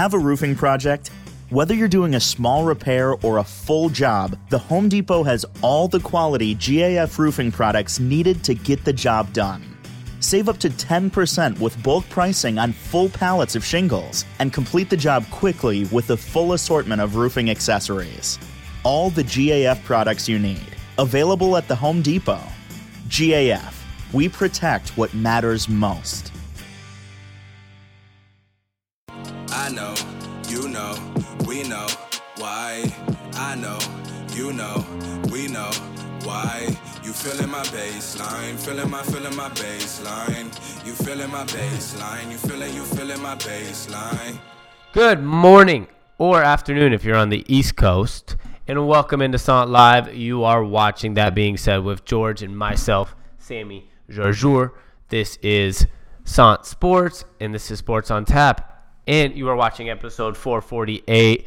Have a roofing project? Whether you're doing a small repair or a full job, the Home Depot has all the quality GAF roofing products needed to get the job done. Save up to 10% with bulk pricing on full pallets of shingles and complete the job quickly with the full assortment of roofing accessories. All the GAF products you need. Available at the Home Depot. GAF. We protect what matters most. Know, you know, we know why. I know, you know, we know why. You feeling my baseline, feeling my, feeling my baseline. You feeling my baseline, you feeling, you feeling my baseline. Good morning or afternoon if you're on the East Coast. And welcome into Sont Live. You are watching that being said with George and myself, Sami Jarjour. This is Sont Sports, and this is Sports on Tap. And you are watching episode 448.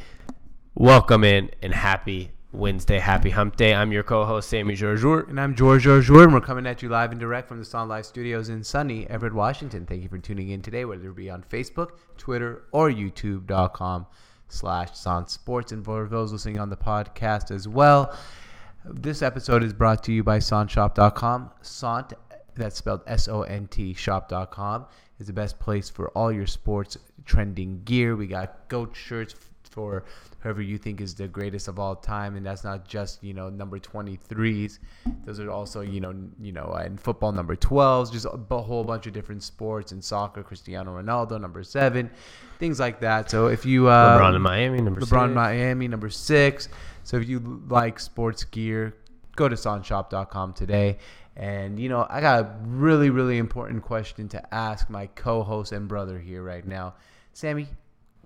Welcome in and happy Wednesday, happy hump day. I'm your co-host, Sami Jarjour. And I'm George Jarjour and we're coming at you live and direct from the Sont Live Studios in sunny Everett, Washington. Thank you for tuning in today, whether it be on Facebook, Twitter, or YouTube.com slash Sont Sports. And for those listening on the podcast as well, this episode is brought to you by SontShop.com. Sant, that's spelled S-O-N-T, shop.com is the best place for all your sports trending gear. We got goat shirts for whoever you think is the greatest of all time, and that's not just you know number 23s. Those are also you know you know in football number 12s, just a whole bunch of different sports. In soccer, Cristiano Ronaldo number seven, things like that. So if you uh, LeBron in Miami, number LeBron six. Miami number six. So if you like sports gear, go to sontshop.com today. And you know, I got a really, really important question to ask my co-host and brother here right now, Sami.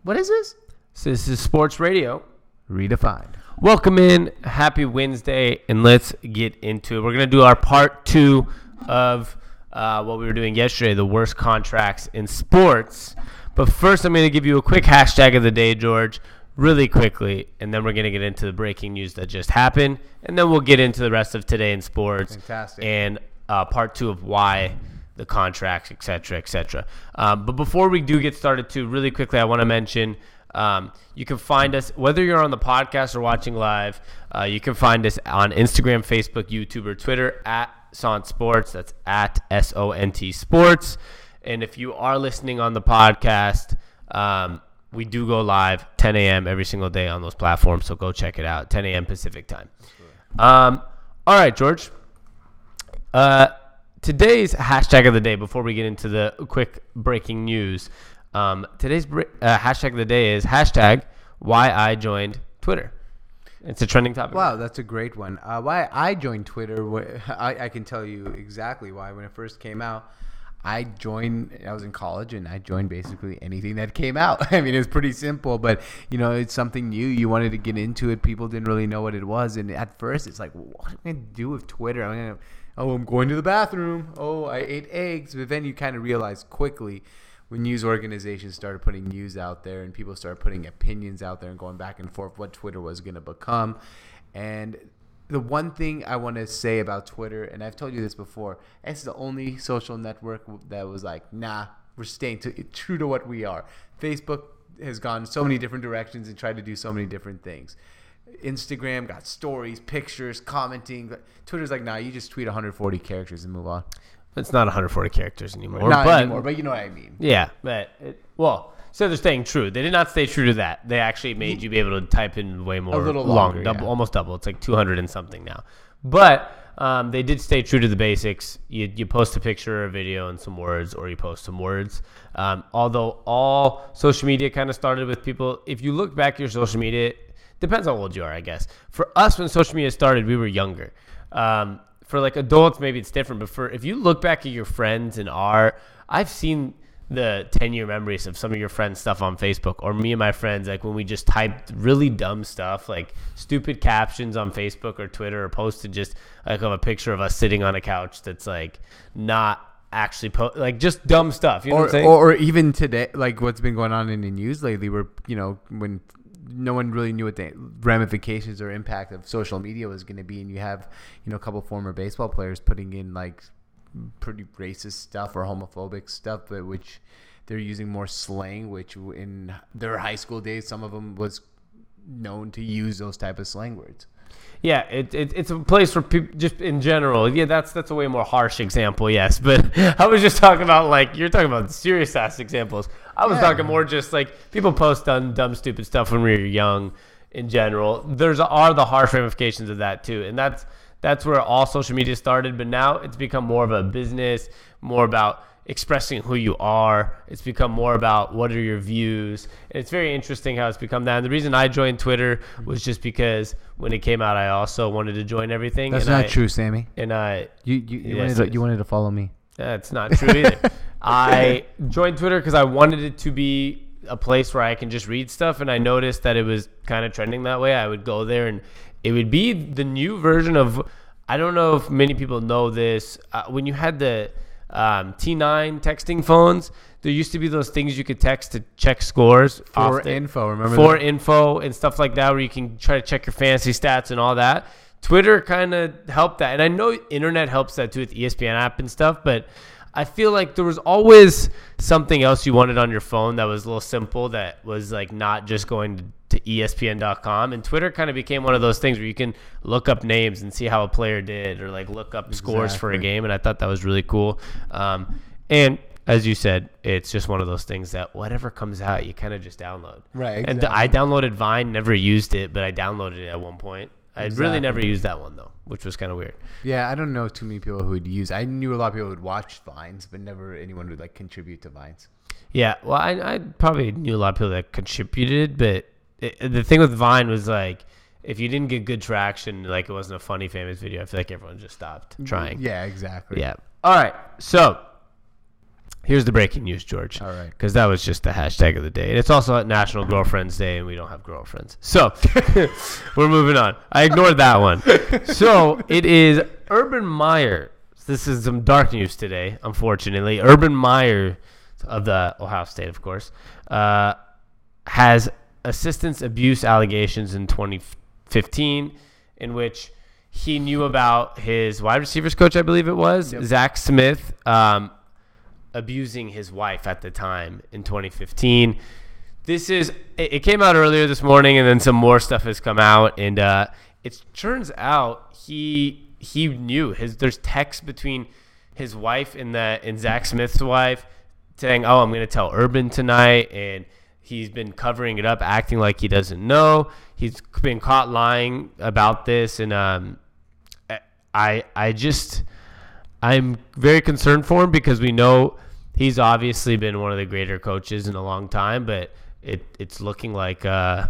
What is this? So this is Sports Radio. Redefined. Welcome in. Happy Wednesday, and let's get into it. We're going to do our part two of uh, what we were doing yesterday the worst contracts in sports. But first, I'm going to give you a quick hashtag of the day, George, really quickly, and then we're going to get into the breaking news that just happened, and then we'll get into the rest of today in sports. Fantastic. And uh, part two of why the contracts, et cetera, et cetera. Um, but before we do get started, too, really quickly, I want to mention um, you can find us, whether you're on the podcast or watching live, uh, you can find us on Instagram, Facebook, YouTube, or Twitter at Sont Sports. That's at S O N T Sports. And if you are listening on the podcast, um, we do go live 10 a.m. every single day on those platforms. So go check it out, 10 a.m. Pacific time. Um, all right, George. Uh, today's hashtag of the day, before we get into the quick breaking news, um, today's uh, hashtag of the day is hashtag why I joined Twitter. It's a trending topic. Wow, that's a great one. Uh, why I joined Twitter, I, I can tell you exactly why. When it first came out, I joined. I was in college, and I joined basically anything that came out. I mean, it's pretty simple, but you know, it's something new. You wanted to get into it. People didn't really know what it was, and at first, it's like, what am I gonna do with Twitter? I'm gonna, oh, I'm going to the bathroom. Oh, I ate eggs. But then you kind of realize quickly when news organizations started putting news out there and people started putting opinions out there and going back and forth what Twitter was going to become. And the one thing I want to say about Twitter, and I've told you this before, it's the only social network that was like, nah, we're staying to, true to what we are. Facebook has gone so many different directions and tried to do so many different things. Instagram got stories, pictures, commenting. Twitter's like, nah, you just tweet 140 characters and move on. it's not 140 characters anymore. Not but, anymore, but you know what I mean. Yeah, but it, well, so they're staying true. They did not stay true to that. They actually made you be able to type in way more A little long, longer, double, yeah. almost double. It's like 200 and something now. But um, they did stay true to the basics. You, you post a picture or a video and some words, or you post some words. Um, although all social media kind of started with people. If you look back at your social media, depends how old you are, I guess. For us, when social media started, we were younger. Um, for like adults, maybe it's different. But for if you look back at your friends and our, I've seen the 10 year memories of some of your friends' stuff on Facebook, or me and my friends, like when we just typed really dumb stuff, like stupid captions on Facebook or Twitter, or posted just like of a picture of us sitting on a couch that's like not actually po- like just dumb stuff. You know what I'm or, saying? or, or even today, like what's been going on in the news lately, where you know when no one really knew what the ramifications or impact of social media was going to be, and you have you know a couple former baseball players putting in like pretty racist stuff or homophobic stuff, but which they're using more slang, which in their high school days, some of them was known to use those type of slang words. Yeah, it, it, it's a place for people just in general. Yeah, that's that's a way more harsh example, yes. But I was just talking about like you're talking about serious ass examples. I was Yeah. talking more just like people post dumb, dumb, stupid stuff when we were young. In general, there's are the harsh ramifications of that too, and that's that's where all social media started. But now it's become more of a business, more about expressing who you are. It's become more about what are your views. And it's very interesting how it's become that. And the reason I joined Twitter was just because when it came out, I also wanted to join everything. That's not I, true, Sami. And I, You you, you, Yes, wanted to, you wanted to follow me. that's not true either. I joined Twitter because I wanted it to be a place where I can just read stuff, and I noticed that it was kind of trending that way. I would go there, and it would be the new version of. I don't know if many people know this. Uh, when you had the um, T9 texting phones, there used to be those things you could text to check scores. For info, remember for that? info and stuff like that, where you can try to check your fantasy stats and all that. Twitter kind of helped that, and I know internet helps that too with ESPN app and stuff. But I feel like there was always something else you wanted on your phone that was a little simple that was like not just going to, ESPN.com. And Twitter kind of became one of those things where you can look up names and see how a player did, or like look up scores for a game. And I thought that was really cool. Um, and as you said, it's just one of those things that whatever comes out, you kind of just download. Right, And I downloaded Vine, never used it, but I downloaded it at one point. I really never used that one though, which was kind of weird. Yeah, I don't know too many people who would use. I knew a lot of people would watch vines, but never anyone would like contribute to vines. Yeah, well, I, I probably knew a lot of people that contributed, but it, the thing with Vine was like, if you didn't get good traction, like it wasn't a funny, famous video, I feel like everyone just stopped mm, trying. Yeah, exactly. Yeah. All right. So here's the breaking news, George. All right. Because that was just the hashtag of the day. And it's also National Girlfriends Day, and we don't have girlfriends. So we're moving on. I ignored that one. So it is Urban Meyer. This is some dark news today, unfortunately. Urban Meyer of the Ohio State, of course, uh, has assistance abuse allegations in 2015, in which he knew about his wide receivers coach, I believe it was, Zach Smith, um, abusing his wife at the time in 2015. This is it, came out earlier this morning, and then some more stuff has come out, and uh, it turns out he he knew his. There's text between his wife and the and Zach Smith's wife saying, "Oh, I'm to tell Urban tonight," and he's been covering it up, acting like he doesn't know. He's been caught lying about this, and um, I I just I'm very concerned for him because we know he's obviously been one of the greater coaches in a long time, but it it's looking like uh,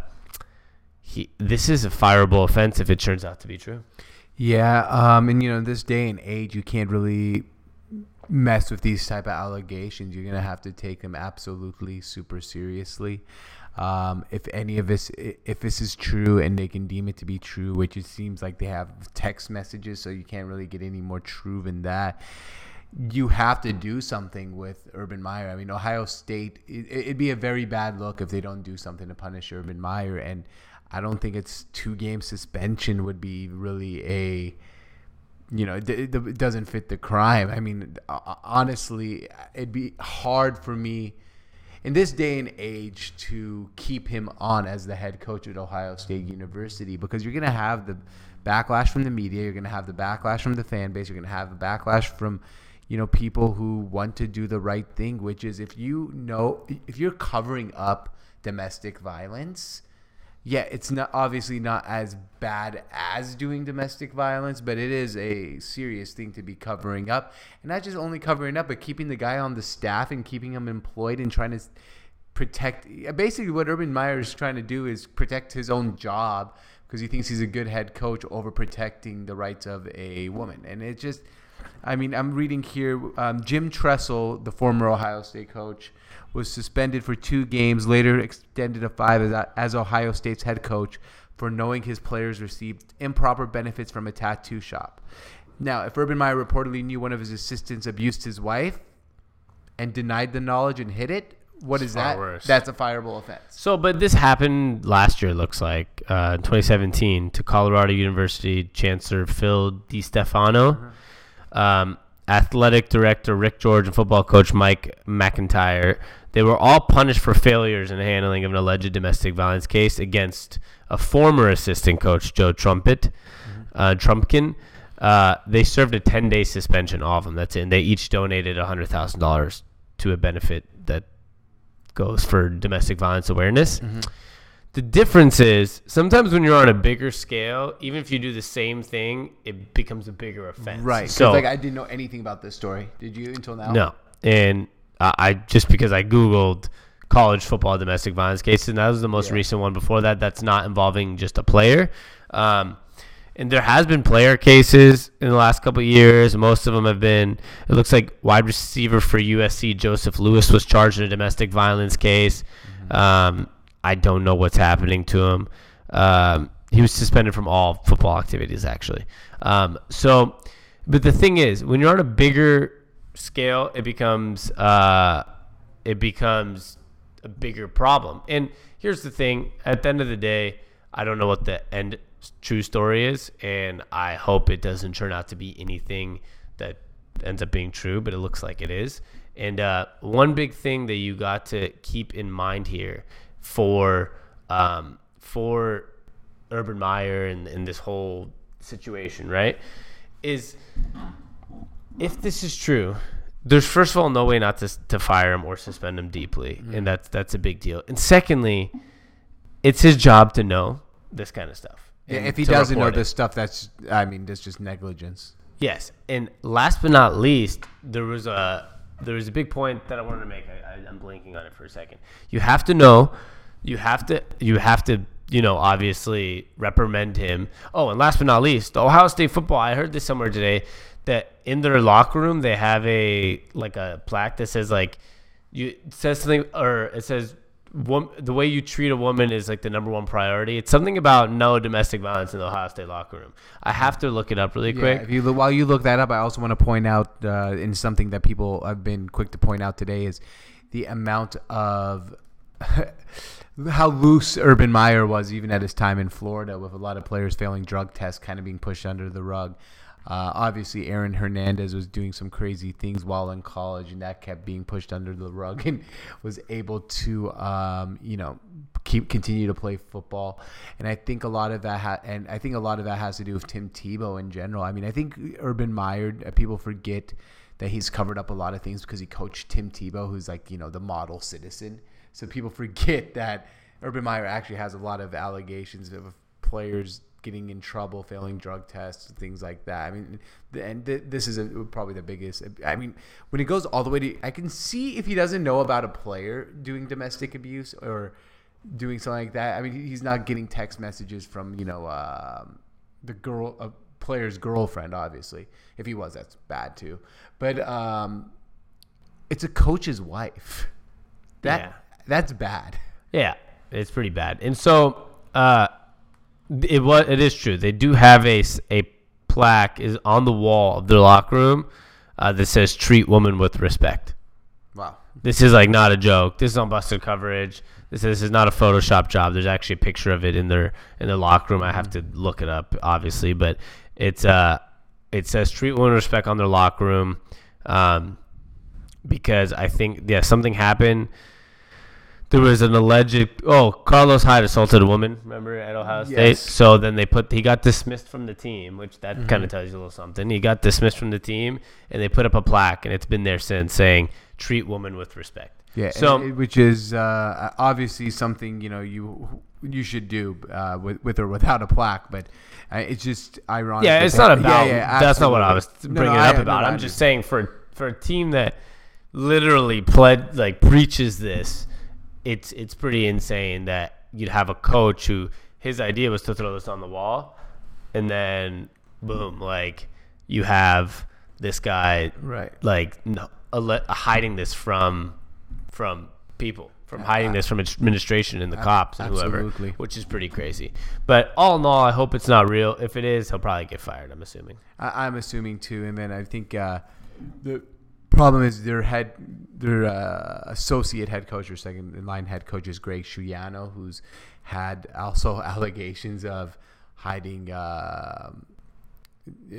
he this is a fireable offense if it turns out to be true. Yeah, um, and you know, this day and age, you can't really mess with these type of allegations. You're gonna have to take them absolutely super seriously. Um, if any of this, if this is true, and they can deem it to be true, which it seems like they have text messages, so you can't really get any more true than that. You have to do something with Urban Meyer. I mean, Ohio State. It, it'd be a very bad look if they don't do something to punish Urban Meyer, and I don't think it's two game suspension would be really a you know, it, it it doesn't fit the crime. I mean, uh, honestly, it'd be hard for me in this day and age to keep him on as the head coach at Ohio State University because you're going to have the backlash from the media, you're going to have the backlash from the fan base, you're going to have the backlash from you know people who want to do the right thing, which is if you know if you're covering up domestic violence, yeah, it's not obviously not as bad as doing domestic violence, but it is a serious thing to be covering up, and not just only covering up, but keeping the guy on the staff and keeping him employed and trying to protect. Basically, what Urban Meyer is trying to do is protect his own job because he thinks he's a good head coach over protecting the rights of a woman, and it just. I mean, I'm reading here. Um, Jim Tressel, the former Ohio State coach, was suspended for two games, later extended to five as, as Ohio State's head coach for knowing his players received improper benefits from a tattoo shop. Now, if Urban Meyer reportedly knew one of his assistants abused his wife and denied the knowledge and hid it, what is far that? worse. That's a fireable offense. So, but this happened last year. Looks like uh, 2017 to Colorado University Chancellor Phil DiStefano, um, athletic director Rick George, and football coach Mike MacIntyre. They were all punished for failures in handling of an alleged domestic violence case against a former assistant coach, Joe Trumpet, uh, Trumpkin. Uh, they served a 10 day suspension, all of them. That's it. And they each donated $100,000 to a benefit that goes for domestic violence awareness. The difference is sometimes when you're on a bigger scale, even if you do the same thing, it becomes a bigger offense. Right. So like I didn't know anything about this story. Did you until now? no, and I, I just because I googled college football domestic violence cases, and that was the most Yeah. recent one. Before that, that's not involving just a player. Um, and there has been player cases in the last couple of years. Most of them have been. It looks like wide receiver for USC Joseph Lewis was charged in a domestic violence case. Um, I don't know what's happening to him. Um, he was suspended from all football activities, actually. Um, so, but the thing is, when you're on a bigger scale, it becomes uh, it becomes a bigger problem. And here's the thing: at the end of the day, I don't know what the end true story is, and I hope it doesn't turn out to be anything that ends up being true. But it looks like it is. And uh, one big thing that you got to keep in mind here for um, for Urban Meyer and, and this whole situation, right, is if this is true, there's first of all no way not to, to fire him or suspend him deeply, and that's that's a big deal. And secondly, it's his job to know this kind of stuff. Yeah, if he doesn't know it. this stuff, that's I mean, that's just negligence. Yes, and last but not least, there was a there was a big point that I wanted to make. I, I, I'm blinking on it for a second. You have to know, you have to, you have to, you know, obviously reprimand him. Oh, and last but not least, the Ohio State football. I heard this somewhere today that in their locker room they have a like a plaque that says like you says something or it says the way you treat a woman is like the number one priority. It's something about no domestic violence in the Ohio State locker room. I have to look it up really Yeah, quick. if you look, while you look that up, I also want to point out uh, in something that people have been quick to point out today is the amount of how loose Urban Meyer was even at his time in Florida, with a lot of players failing drug tests, kind of being pushed under the rug. Uh, obviously, Aaron Hernandez was doing some crazy things while in college, and that kept being pushed under the rug, and was able to, um, you know, keep continue to play football. And I think a lot of that, ha- and I think a lot of that has to do with Tim Tebow in general. I mean, I think Urban Meyer, uh, people forget that he's covered up a lot of things because he coached Tim Tebow, who's like you know the model citizen. So people forget that Urban Meyer actually has a lot of allegations of players getting in trouble, failing drug tests, things like that. I mean, and th- this is a, probably the biggest. I mean, when it goes all the way to, I can see if he doesn't know about a player doing domestic abuse or doing something like that. I mean, he's not getting text messages from you know um, the girl, a player's girlfriend. Obviously, if he was, that's bad too. But um, it's a coach's wife. That. That's bad. Yeah, it's pretty bad. And so, uh, it was it is true. They do have a a plaque is on the wall of their locker room uh, that says "Treat women with respect." Wow. This is like not a joke. This is on busted coverage. This this is not a Photoshop job. There's actually a picture of it in their in their locker room. I have to look it up, obviously, but it's uh it says "Treat women with respect" on their locker room, um, because I think yeah something happened. There was an alleged oh Carlos Hyde assaulted a woman. Remember at Ohio State. Yes. So then they put he got dismissed from the team, which that Mm-hmm. kind of tells you a little something. He got dismissed from the team, and they put up a plaque, and it's been there since saying "Treat women with respect." Yeah, So it- which is uh, obviously something you know you you should do uh, with with or without a plaque, but uh, it's just ironic. yeah, it's not about. Yeah, yeah, that's not what I was absolutely. No, bringing no, up I- about. no, I'm just saying for for a team that literally pled like breaches this, it's it's pretty insane that you'd have a coach who his idea was to throw this on the wall, and then boom, like you have this guy Right. like no, ale- hiding this from from people from hiding this from administration and the cops and whoever absolutely. which is pretty crazy but all in all i hope it's not real if it is he'll probably get fired i'm assuming I, I'm assuming too, and then I think uh, the problem is their head, their uh, associate head coach or second in line head coach is Greg Schiano, who's had also allegations of hiding um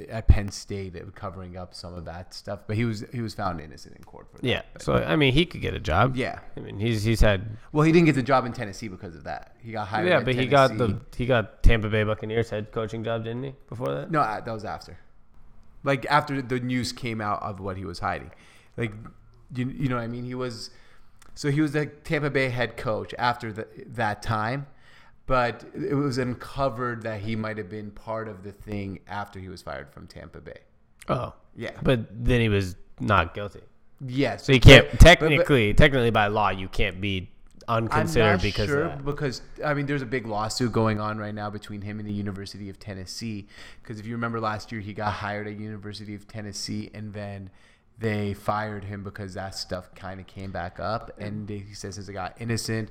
at Penn State uh, covering up some of that stuff. But he was he was found innocent in court for that. Yeah. But- So I mean, he could get a job. yeah. I mean, he's he's had. Well, he didn't get the job in Tennessee because of that. He got hired. Yeah, but he got the he got Tampa Bay Buccaneers head coaching job, didn't he? Before that. No, uh, that was after. Like after the news came out of what he was hiding. Like you, you know what I mean? He was so he was the Tampa Bay head coach after the, that time, but it was uncovered that he might have been part of the thing after he was fired from Tampa Bay. Oh. Yeah. But then he was not guilty. Yes. So you can't but- but- but- technically technically by law you can't be unconsidered because sure of that. because I mean there's a big lawsuit going on right now between him and the University of Tennessee because if you remember last year he got hired at University of Tennessee and then they fired him because that stuff kind of came back up and he says since I got innocent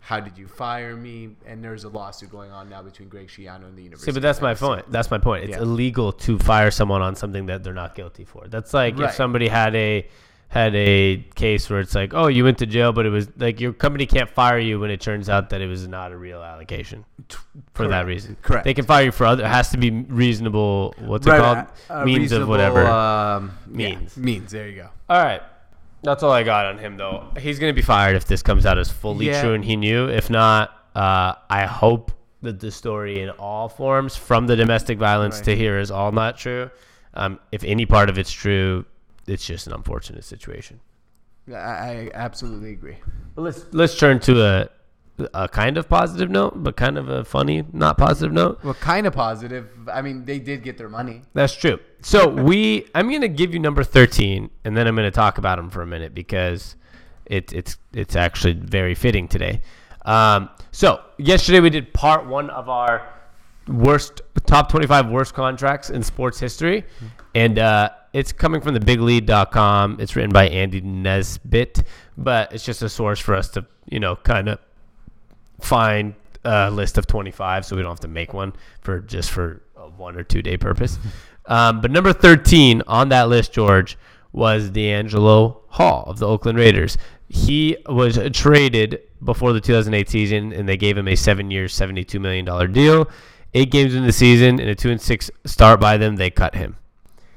how did you fire me and there's a lawsuit going on now between Greg Schiano and the University See, but that's my point. That's my point. It's Yeah. illegal to fire someone on something that they're not guilty for. That's like Right. if somebody had a had a case where it's like, oh, you went to jail, but it was like your company can't fire you when it turns out that it was not a real allegation for that reason. Correct. They can fire you for other. It has to be reasonable. What's it Right, called? a- a Means of whatever. um, yeah, Means. means there you go All right. That's all I got on him, though. He's going to be fired if this comes out as fully Yeah. true and he knew. If not, uh, I hope that the story in all forms, from the domestic violence Right. to here, is all not true. Um, if any part of it's true, it's just an unfortunate situation. I, I absolutely agree But let's let's turn to a a kind of positive note, but kind of a funny, not positive note. well kind of positive I mean they did get their money That's true. So we, I'm gonna give you number thirteen, and then I'm gonna talk about him for a minute because it, it's it's actually very fitting today. Um, so yesterday we did part one of our worst top 25 worst contracts in sports history, and uh, it's coming from the BigLead.com. It's written by Andy Nesbitt, but it's just a source for us to you know kind of find a list of 25 so we don't have to make one for just for a one or two day purpose. Um, but number 13 on that list, George, was DeAngelo Hall of the Oakland Raiders. He was traded before the 2008 season, and they gave him a seven-year, $72 million deal. Eight games in the season, and a two and six start by them, they cut him.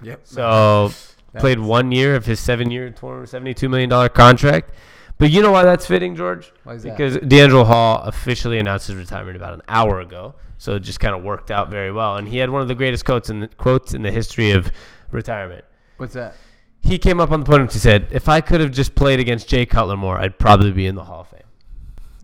yep So played one year of his seven-year, $72 million contract. But you know why that's fitting, George? Why is that? because DeAngelo Hall officially announced his retirement about an hour ago. So it just kind of worked out very well. And he had one of the greatest quotes in the, quotes in the history of retirement. what's that He came up on the podium and said, "If I could have just played against Jay Cutler more, I'd probably be in the Hall of Fame."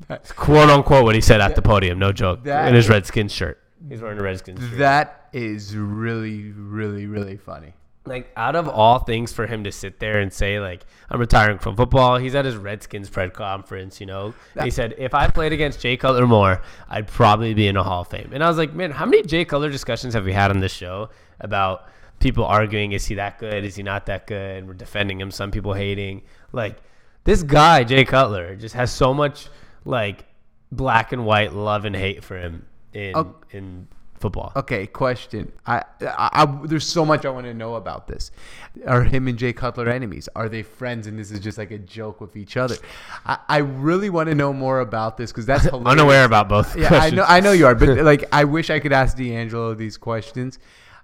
That's quote unquote what he said at the podium. No joke. in his is- Redskins shirt. He's wearing a Redskins shirt. That is really, really, really funny. like out of all things for him to sit there and say like I'm retiring from football, he's at his Redskins press conference, you know. he said if I played against Jay Cutler more, I'd probably be in a Hall of Fame. And I was like, man, how many Jay Cutler discussions have we had on this show about people arguing is he that good, is he not that good, and we're defending him, some people hating. Like this guy Jay Cutler just has so much like black and white love and hate for him in Oh. in football. Okay, question. I, I, I there's so much I want to know about this. Are him and Jay Cutler enemies? Are they friends? And this is just like a joke with each other. I, I really want to know more about this because that's hilarious. Unaware about both. Yeah, I know. I know you are, but like, I wish I could ask DeAngelo these questions.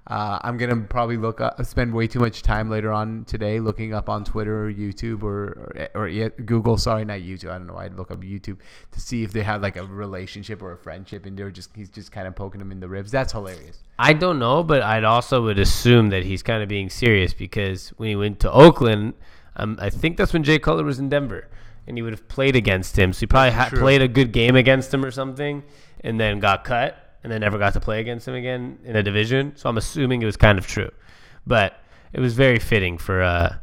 Uh, I'm gonna probably look up, spend way too much time later on today looking up on Twitter or YouTube or or, or Google. Sorry, not YouTube. I don't know. I'd look up YouTube to see if they have like a relationship or a friendship, and they're just he's just kind of poking him in the ribs. That's hilarious. I don't know, but I'd also would assume that he's kind of being serious because when he went to Oakland, um, I think that's when Jay Cutler was in Denver, and he would have played against him. So he probably had true. played a good game against him or something, and then got cut, and then never got to play against him again in a division. So I'm assuming it was kind of true, but it was very fitting for uh,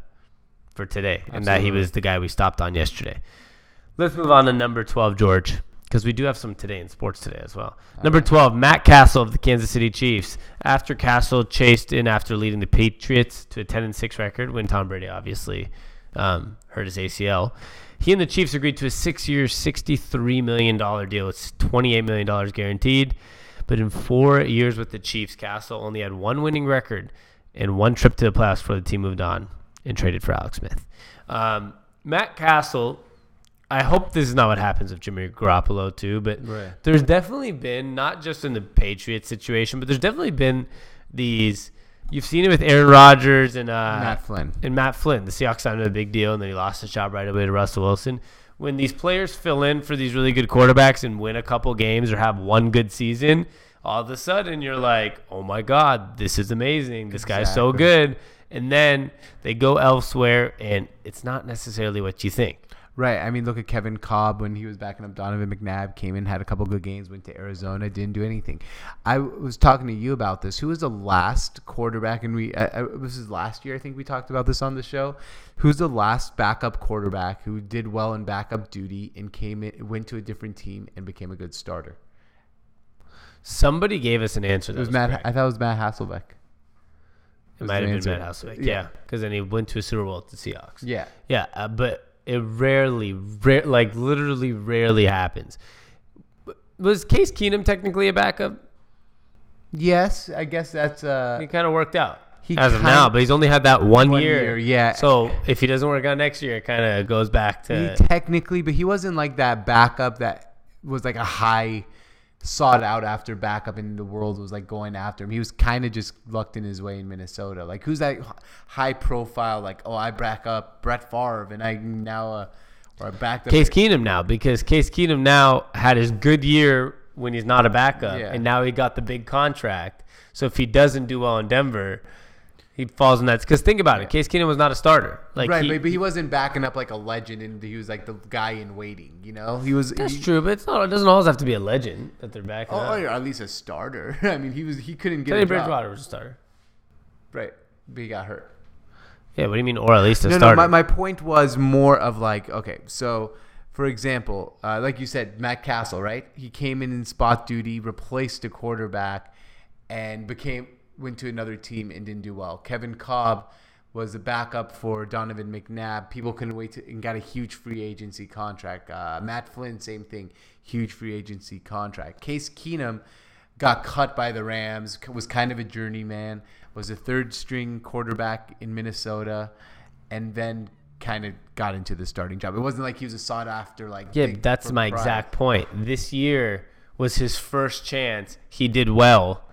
for today, and that he was the guy we stopped on yesterday. Let's move on to number 12, George, because we do have some today in sports today as well. Number 12, Matt Cassel of the Kansas City Chiefs. After Cassel chased in after leading the Patriots to a 10 and 6 record when Tom Brady obviously um, hurt his ACL, he and the Chiefs agreed to a six year, $63 million deal. It's $28 million guaranteed. But in four years with the Chiefs, Cassel only had one winning record and one trip to the playoffs before the team moved on and traded for Alex Smith. Um, Matt Cassel I hope this is not what happens with Jimmy Garoppolo too, but Right. there's definitely been not just in the Patriots situation, but there's definitely been these You've seen it with Aaron Rodgers and uh, Matt Flynn. and Matt Flynn. The Seahawks signed him a big deal, and then he lost his job right away to Russell Wilson. When these players fill in for these really good quarterbacks and win a couple games or have one good season, all of a sudden you're like, "Oh my God, this is amazing! This guy's so good." And then they go elsewhere, and it's not necessarily what you think. Right. I mean, look at Kevin Kolb when he was backing up Donovan McNabb, came in, had a couple good games, went to Arizona, didn't do anything. I was talking to you about this. Who was the last quarterback? And we, uh, uh, this is last year, I think we talked about this on the show. Who's the last backup quarterback who did well in backup duty and came in, went to a different team and became a good starter? Somebody gave us an answer. It That was was Matt. correct. I thought it was Matt Hasselbeck. It was might have been Matt Hasselbeck. Yeah. Yeah, because then he went to a Super Bowl with the Seahawks. Yeah. Yeah, uh, but it rarely, rare, like literally rarely happens. Was Case Keenum technically a backup? Yes, I guess that's uh, He kind of worked out He as of now, but he's only had that one, One year. year, yeah. So if he doesn't work out next year, it kind of goes back He to. technically, but he wasn't like that backup that was like a high sought out after backup and the world was like going after him. He was kind of just lucked in his way in Minnesota. Like who's that high profile like oh I back up Brett Favre and I now uh, or I backed up Case Keenum now because Case Keenum now had his good year when he's not a backup, Yeah. and now he got the big contract. So if he doesn't do well in Denver, he falls in that. Because think about it, Case Keenum was not a starter. Like right, he, but, but he wasn't backing up like a legend and he was like the guy in waiting. You know, he was. that's he, true, but it's not. It doesn't always have to be a legend that they're backing Oh, up. or at least a starter. I mean, he was. He couldn't get Teddy a job. Bridgewater was a starter. Right, but he got hurt. Yeah, what do you mean, or at least a no, starter? No, my, my point was more of like, okay, so for example, uh, like you said, Matt Cassel, right? He came in in spot duty, replaced a quarterback, and became went to another team and didn't do well. Kevin Kolb was a backup for Donovan McNabb. People couldn't wait to and got a huge free agency contract. Uh, Matt Flynn, same thing, huge free agency contract. Case Keenum got cut by the Rams, was kind of a journeyman, was a third string quarterback in Minnesota, and then kind of got into the starting job. It wasn't like he was a sought after like yeah, that's my prior. exact point. This year was his first chance. He did well,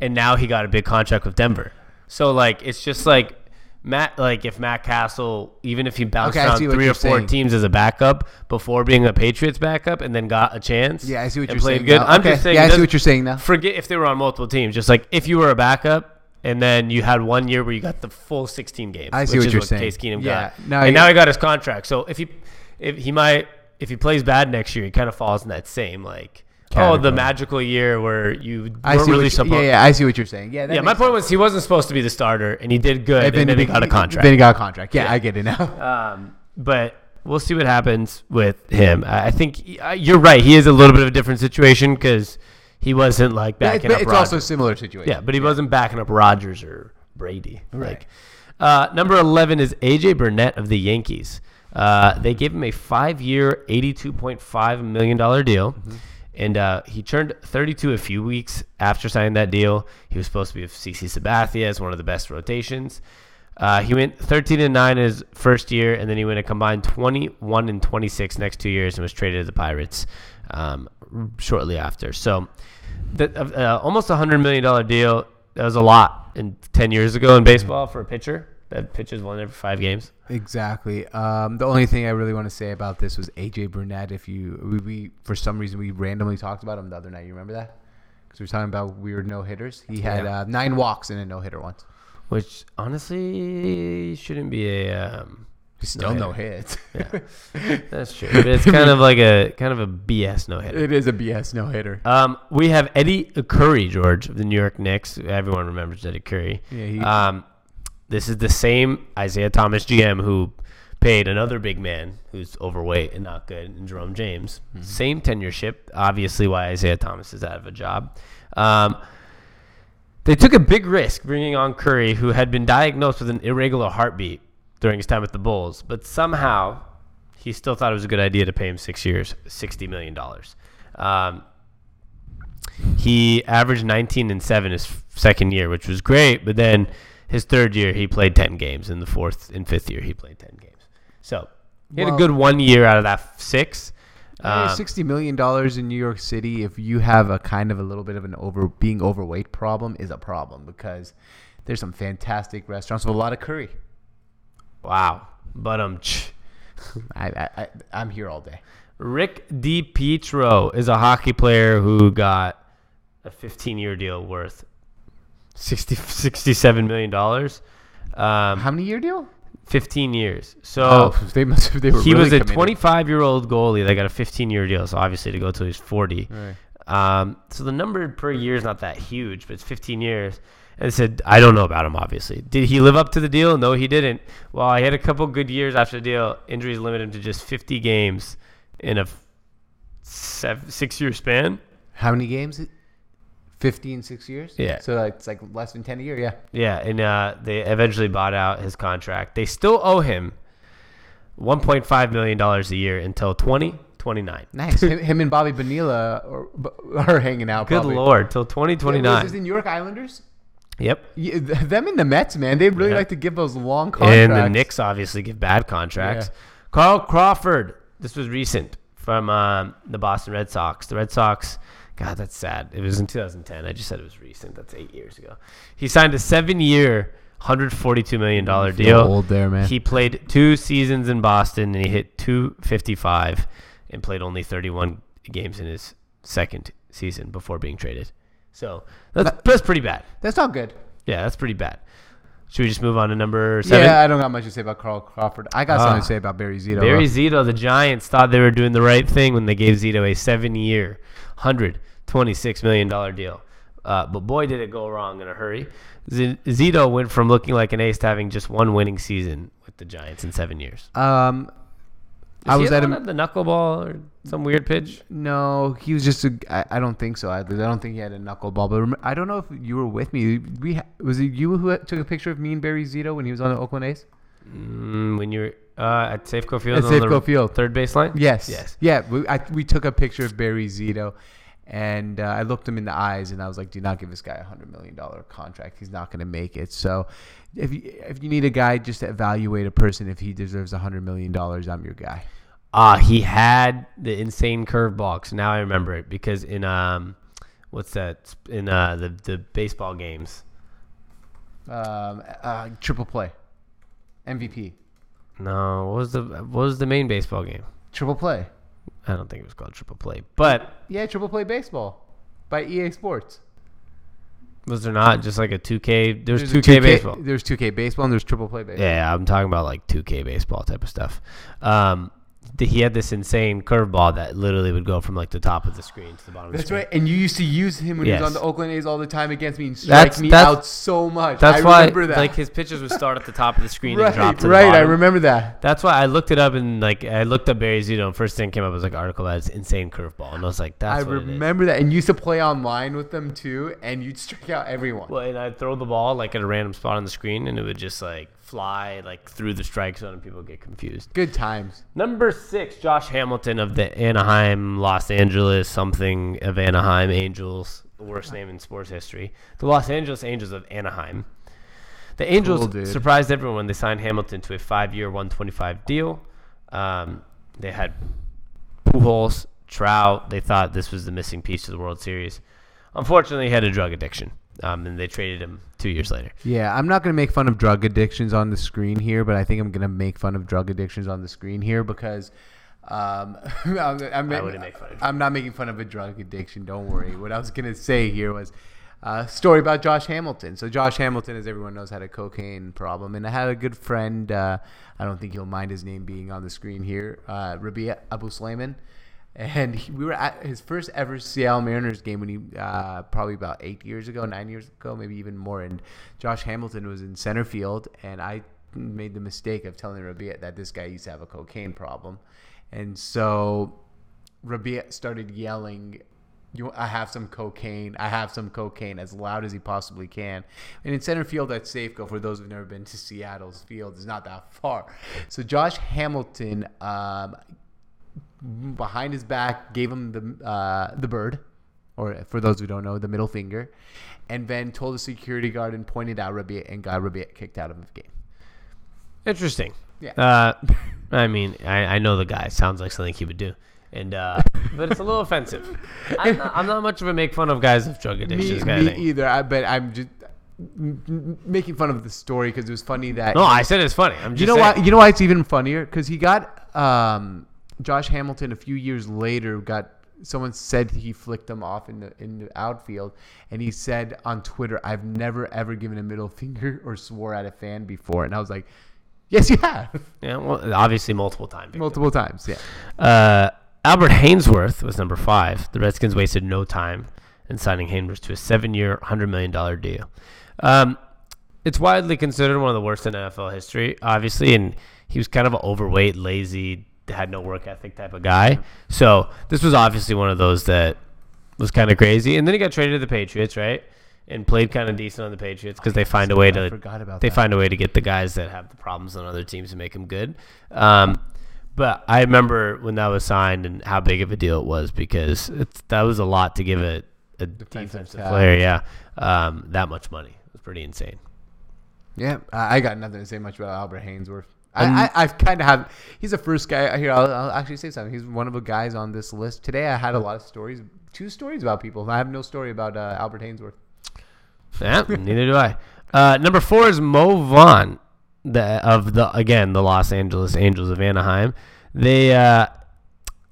and now he got a big contract with Denver. So like, it's just like. Matt, like if Matt Cassel, even if he bounced Okay, I around see what three or four saying. teams as a backup before being a Patriots backup, and then got a chance, Yeah, I see what and you're played saying. good. now. I'm okay. just saying, Yeah, I see doesn't- what you're saying now. forget if they were on multiple teams. Just like if you were a backup and then you had one year where you got the full 16 games. I see which what is you're what saying. Case Keenum Yeah, got. no, and you- now he got his contract. So if he if he might if he plays bad next year, he kind of falls in that same like oh the magical year where you I weren't see really supposed. yeah, yeah, I see what you're saying. Yeah, Yeah, my makes point was he wasn't supposed to be the starter, and he did good, sense. and then he got a contract. Then he got a contract. Yeah, Yeah. I get it now. Um, but we'll see what happens with him. I think uh, you're right. He is a little bit of a different situation because he wasn't like backing it's, up. it's also a similar situation. Yeah, but he wasn't backing up Rodgers or Brady. Right. Like, uh, number eleven is AJ Burnett of the Yankees. Uh, they gave him a five-year, eighty-two point five million dollar deal, Mm-hmm. And uh, he turned thirty-two a few weeks after signing that deal. He was supposed to be with CC Sabathia as one of the best rotations. Uh, he went 13 and 9 in his first year, and then he went a combined 21 and 26 next two years and was traded to the Pirates um, shortly after. So, the, uh, almost a hundred million dollar deal. That was a lot in 10 years ago in baseball for a pitcher. That pitcher's won every five games. Exactly. Um, the only thing I really want to say about this was AJ Burnett. If you we, we for some reason we randomly talked about him the other night. You remember that? Because we were talking about weird no hitters. He had Yeah. uh, nine walks in a no hitter once. which honestly shouldn't be a. Um, Still No no hits. that's true, but it's kind of like a kind of a BS no hitter. it is a BS no hitter. Um, we have Eddie Curry, George of the New York Knicks. Everyone remembers Eddie Curry. Yeah, he- um, this is the same Isiah Thomas GM who paid another big man who's overweight and not good, and Jerome James. Mm-hmm. Same tenureship. Obviously, why Isiah Thomas is out of a job. Um, they took a big risk bringing on Curry, who had been diagnosed with an irregular heartbeat during his time with the Bulls, but somehow he still thought it was a good idea to pay him six years, $60 million. Um, he averaged 19 and 7 his second year, which was great, but then his third year he played 10 games. In the fourth and fifth year, he played 10 games. So he had a good one year out of that six. Um, Sixty million dollars in New York City, if you have a kind of a little bit of an over being overweight problem, is a problem because There's some fantastic restaurants with a lot of curry. Wow. But um, I, I, I'm here all day. Rick DiPietro is a hockey player who got a 15 year deal worth 60, 67 million dollars. Um, How many year deal? 15 years. So Oh, they must. They were he really was a committed. 25 year old goalie that got a 15 year deal. So obviously to go till he's 40. Right. Um, so the number per year is not that huge, but it's 15 years. And it said, I don't know about him, obviously. Did he live up to the deal? No, he didn't. Well, he had a couple good years after the deal. Injuries limited him to just 50 games in a seven, six year span. How many games? 15, six years? Yeah. So it's like less than 10 a year, yeah. Yeah, and uh, they eventually bought out his contract. They still owe him $1.5 million a year until 2029. Nice. him, and Bobby Bonilla are, are hanging out. Good probably. lord, till Yeah, was 2029. this the New York Islanders? Yep. Yeah, them and the Mets, man, they really Yeah. like to give those long contracts. And the Knicks obviously give bad contracts. Yeah. Carl Crawford, this was recent from um, the Boston Red Sox. The Red Sox, God, that's sad. It was in 2010. I just said it was recent. That's eight years ago. He signed a seven-year, 142 million dollar deal. old there, man. He played two seasons in Boston and he hit 255 and played only 31 games in his second season before being traded. So that's, that's pretty bad. That's not good. Yeah, that's pretty bad. Should we just move on to number seven? Yeah, I don't got much to say about Carl Crawford. I got something Ah. to say about Barry Zito. Barry. Zito, the Giants thought they were doing the right thing when they gave Zito a seven-year, hundred twenty-six million dollar deal. Uh, but boy, did it go wrong in a hurry. Z- Zito went from looking like an ace to having just one winning season with the Giants in seven years. Um, I he was the at at the knuckleball or some weird pitch. no. He was just a. I, I don't think so. I, I don't think he had a knuckleball. But rem- I don't know if you were with me. We ha- was it you who took a picture of me and Barry Zito when he was on the Oakland A's? Mm, when you're uh, at Safeco Field, At on the Safeco Field. third baseline. Yes. Yes. Yeah. We, I, we took a picture of Barry Zito, and uh, I looked him in the eyes, and I was like, "Do not give this guy a hundred million dollar contract. He's not going to make it." So, if you if you need a guy just to evaluate a person if he deserves a hundred million dollars, I'm your guy. Ah, he had the insane curveball. So now I remember it because in um, what's that? In uh, the the baseball games. Um, uh, triple play, MVP, No, what was the what was the main baseball game? triple play. I don't think it was called Triple Play, but Yeah, triple play baseball by EA Sports. was there not just like a 2K? There was There's a 2K, baseball. There's 2K baseball and there's triple play baseball. Yeah, I'm talking about like 2K baseball type of stuff. Um, he had this insane curveball that literally would go from like the top of the screen to the bottom. of the screen. That's right. And you used to use him when he was on the Oakland A's all the time against me and strike That's- me that's- out so much. That's I why remember that. like his pitches would start at the top of the screen right, and drop to the right. I remember that. That's why I looked it up and like I looked up Barry Zito and first thing came up was like article that it's insane curveball and I was like that's I what it is. remember that. And you used to play online with them too, and you'd strike out everyone. Well, and I'd throw the ball like at a random spot on the screen and it would just like fly like through the strike zone and people get confused. Good times. Number six, Josh Hamilton of the Anaheim, Los Angeles, something of Anaheim Angels, the worst name in sports history. The Los Angeles Angels of Anaheim. The Angels Cool, surprised everyone when they signed Hamilton to a five-year, 125 deal. Um, they had Pujols, Trout. They thought this was the missing piece to the World Series. Unfortunately, he had a drug addiction, um, and they traded him two years later. Yeah, I'm not going to make fun of drug addictions on the screen here, but I think I'm going to make fun of drug addictions on the screen here because um, I'm, I'm, I wouldn't make fun of I'm not making fun of a drug addiction. Don't worry. What I was going to say here was a story about Josh Hamilton. So Josh Hamilton, as everyone knows, had a cocaine problem, and I had a good friend. Uh, I don't think you'll mind his name being on the screen here. Uh, Rabia Abu Slayman. And he, we were at his first ever Seattle Mariners game when he uh, probably about eight years ago, nine years ago, maybe even more. And Josh Hamilton was in center field, and I made the mistake of telling Rabia that this guy used to have a cocaine problem, and so Rabia started yelling. You, I have some cocaine. I have some cocaine as loud as he possibly can. And in center field at Safeco, for those who've never been to Seattle's field, is not that far. So Josh Hamilton um, behind his back, gave him the uh, the bird, or for those who don't know, the middle finger, and then told the security guard and pointed out Rabia and got Rabia kicked out of the game. Interesting. Yeah. Uh, I mean, I, I know the guy. Sounds like something he would do. And uh, but it's a little offensive. I'm not, I'm not much of a make fun of guys with drug Me, addictions kind me of thing. either. I, but I'm just making fun of the story because it was funny that No, I said it's funny. I'm just you know saying. why? You know why it's even funnier? Because he got um, Josh Hamilton a few years later. Got someone said he flicked him off in the in the outfield, and he said on Twitter, "I've never ever given a middle finger or swore at a fan before." And I was like, "Yes, you have, Yeah, well, obviously multiple times. multiple times." Yeah. Uh, Albert Haynesworth was number five. The Redskins wasted no time in signing Haynesworth to a seven-year, hundred million dollar deal. Um, it's widely considered one of the worst in NFL history, obviously, and he was kind of an overweight, lazy, had no work ethic type of guy. So this was obviously one of those that was kind of crazy. And then he got traded to the Patriots, right? And played kind of decent on the Patriots because they find a way to about they that. find a way to get the guys that have the problems on other teams and make them good. Um, but I remember when that was signed and how big of a deal it was because it's, that was a lot to give a, a defensive tackle. player, yeah, um, that much money. It was pretty insane. Yeah, I I got nothing to say much about Albert Haynesworth. Um, I, I, I've kind of have. He's the first guy here. I'll, I'll actually say something. He's one of the guys on this list today. I had a lot of stories, two stories about people. I have no story about uh, Albert Haynesworth. Yeah, neither do I. Uh, number four is Mo Vaughn, the of the again the Los Angeles Angels of Anaheim. They uh,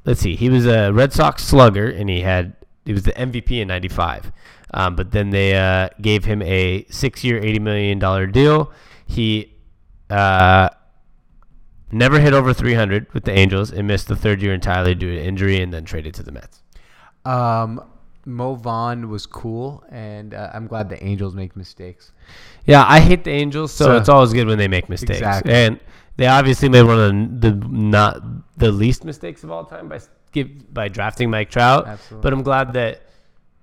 let's see, he was a Red Sox slugger and he had he was the MVP in '95. Um, but then they uh, gave him a six-year, eighty million dollar deal. He uh, never hit over 300 with the Angels and missed the third year entirely due to injury and then traded to the Mets. Um, Mo Vaughn was cool, and uh, I'm glad the Angels make mistakes. Yeah, I hate the Angels, so, So- it's always good when they make mistakes. Exactly. And they obviously made one of the, the not the least mistakes of all time by give, by drafting Mike Trout. Absolutely. But I'm glad that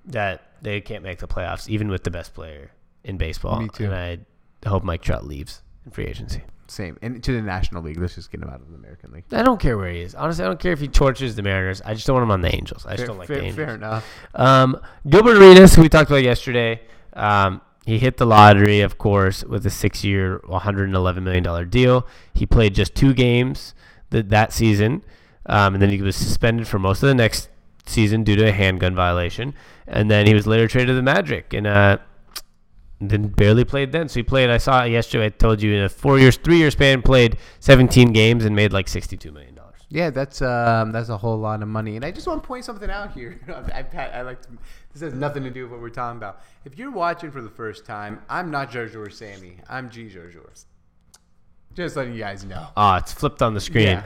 that they can't make the playoffs even with the best player in baseball. Me too. And I hope Mike Trout leaves in free agency. Same, and to the National League. Let's just get him out of the American League. I don't care where he is. Honestly, I don't care if he tortures the Mariners. I just don't want him on the Angels. I just Fair, don't like fair, the Angels. fair enough. Um, Gilbert Arenas, who we talked about yesterday, um, he hit the lottery, of course, with a six-year, $111 million deal. He played just two games th- that season, um, and then he was suspended for most of the next season due to a handgun violation. And then he was later traded to the Magic, and uh, then barely played then. So he played. I saw it yesterday. I told you in a four years, three year span, played 17 games and made like 62 million dollars. Yeah, that's um, that's a whole lot of money. And I just want to point something out here. I, I, I like to, this has nothing to do with what we're talking about. If you're watching for the first time, I'm not Jarjour Sami. I'm G Jarjour. Just letting you guys know. Ah, it's flipped on the screen. Yeah.